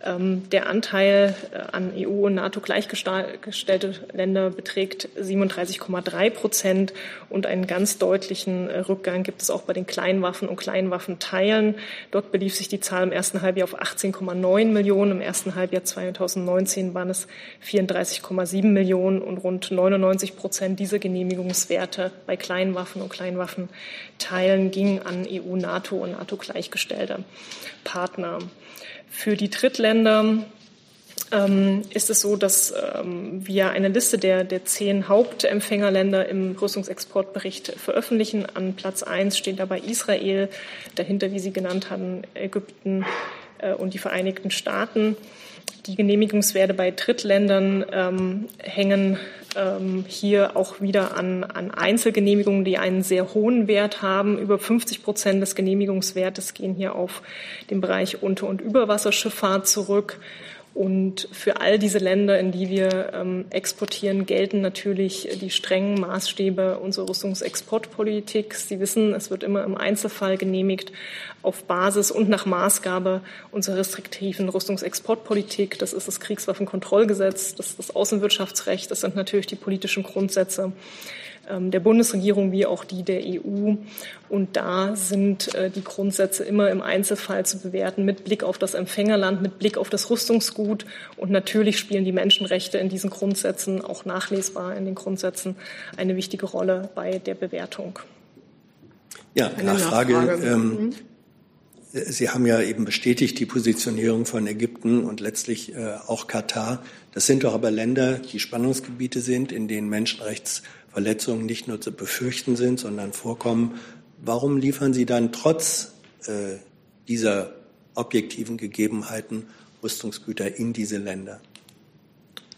Ähm, der Anteil äh, an EU- und NATO gleichgestellte Länder beträgt 37,3 Prozent und einen ganz deutlichen äh, Rückgang gibt es auch bei den Kleinwaffen und Kleinwaffenteilen. Dort belief sich die Zahl im ersten Halbjahr auf 18,9 Millionen. Im ersten Halbjahr 2019 waren es 34,7 Millionen und rund 99 Prozent dieser Genehmigungswerte bei Kleinwaffen und Kleinwaffenteilen gingen an EU, NATO und NATO gleichgestellte Partner. Für die Drittländer ähm, ist es so, dass ähm, wir eine Liste der, der zehn Hauptempfängerländer im Rüstungsexportbericht veröffentlichen. An Platz eins steht dabei Israel, dahinter, wie Sie genannt haben, Ägypten äh, und die Vereinigten Staaten. Die Genehmigungswerte bei Drittländern ähm, hängen ähm, hier auch wieder an, an Einzelgenehmigungen, die einen sehr hohen Wert haben. Über 50 Prozent des Genehmigungswertes gehen hier auf den Bereich Unter- und Überwasserschifffahrt zurück. Und für all diese Länder, in die wir ähm, exportieren, gelten natürlich die strengen Maßstäbe unserer Rüstungsexportpolitik. Sie wissen, es wird immer im Einzelfall genehmigt auf Basis und nach Maßgabe unserer restriktiven Rüstungsexportpolitik. Das ist das Kriegswaffenkontrollgesetz, das ist das Außenwirtschaftsrecht, das sind natürlich die politischen Grundsätze der Bundesregierung wie auch die der EU. Und da sind äh, die Grundsätze immer im Einzelfall zu bewerten mit Blick auf das Empfängerland, mit Blick auf das Rüstungsgut. Und natürlich spielen die Menschenrechte in diesen Grundsätzen, auch nachlesbar in den Grundsätzen, eine wichtige Rolle bei der Bewertung. Ja, Nachfrage. Nachfrage. Ähm, Sie haben ja eben bestätigt die Positionierung von Ägypten und letztlich äh, auch Katar. Das sind doch aber Länder, die Spannungsgebiete sind, in denen Menschenrechtsverletzungen nicht nur zu befürchten sind, sondern vorkommen. Warum liefern Sie dann trotz äh, dieser objektiven Gegebenheiten Rüstungsgüter in diese Länder?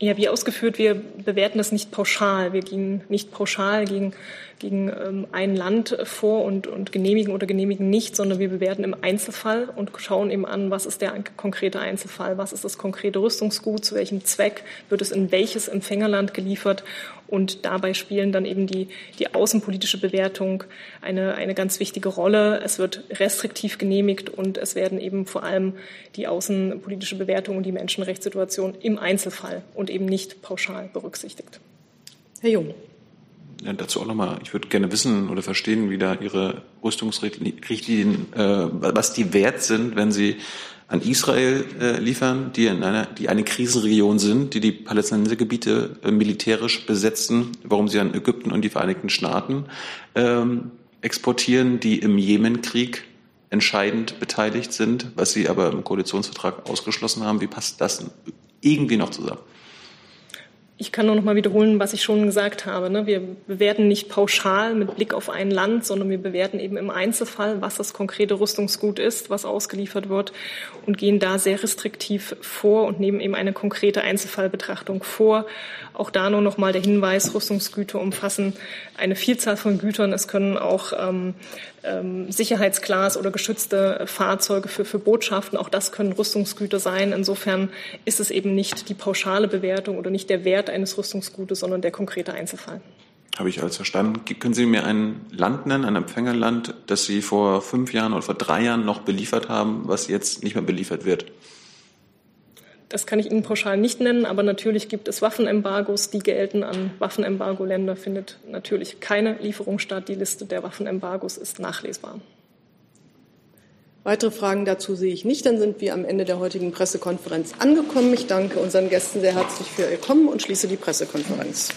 Ja, wie ausgeführt, wir bewerten das nicht pauschal. Wir gehen nicht pauschal gegen, gegen ähm, ein Land vor und, und genehmigen oder genehmigen nicht, sondern wir bewerten im Einzelfall und schauen eben an, was ist der konkrete Einzelfall, was ist das konkrete Rüstungsgut, zu welchem Zweck wird es in welches Empfängerland geliefert und dabei spielen dann eben die, die außenpolitische Bewertung eine, eine ganz wichtige Rolle. Es wird restriktiv genehmigt und es werden eben vor allem die außenpolitische Bewertung und die Menschenrechtssituation im Einzelfall und eben nicht pauschal berücksichtigt. Herr Jung. Ja, dazu auch nochmal, ich würde gerne wissen oder verstehen, wie da Ihre Rüstungsrichtlinien, äh, was die wert sind, wenn Sie an Israel äh, liefern, die, in einer, die eine Krisenregion sind, die die Palästinensergebiete äh, militärisch besetzen, warum sie an Ägypten und die Vereinigten Staaten ähm, exportieren, die im Jemenkrieg entscheidend beteiligt sind, was sie aber im Koalitionsvertrag ausgeschlossen haben. Wie passt das irgendwie noch zusammen? Ich kann nur noch mal wiederholen, was ich schon gesagt habe. Ne? Wir bewerten nicht pauschal mit Blick auf ein Land, sondern wir bewerten eben im Einzelfall, was das konkrete Rüstungsgut ist, was ausgeliefert wird und gehen da sehr restriktiv vor und nehmen eben eine konkrete Einzelfallbetrachtung vor. Auch da nur noch mal der Hinweis, Rüstungsgüter umfassen eine Vielzahl von Gütern. Es können auch ähm, ähm, Sicherheitsglas oder geschützte Fahrzeuge für, für Botschaften. Auch das können Rüstungsgüter sein. Insofern ist es eben nicht die pauschale Bewertung oder nicht der Wert eines Rüstungsgutes, sondern der konkrete Einzelfall. Habe ich alles verstanden. Können Sie mir ein Land nennen, ein Empfängerland, das Sie vor fünf Jahren oder vor drei Jahren noch beliefert haben, was jetzt nicht mehr beliefert wird? Das kann ich Ihnen pauschal nicht nennen, aber natürlich gibt es Waffenembargos, die gelten. An Waffenembargo-Länder findet natürlich keine Lieferung statt. Die Liste der Waffenembargos ist nachlesbar. Weitere Fragen dazu sehe ich nicht. Dann sind wir am Ende der heutigen Pressekonferenz angekommen. Ich danke unseren Gästen sehr herzlich für ihr Kommen und schließe die Pressekonferenz.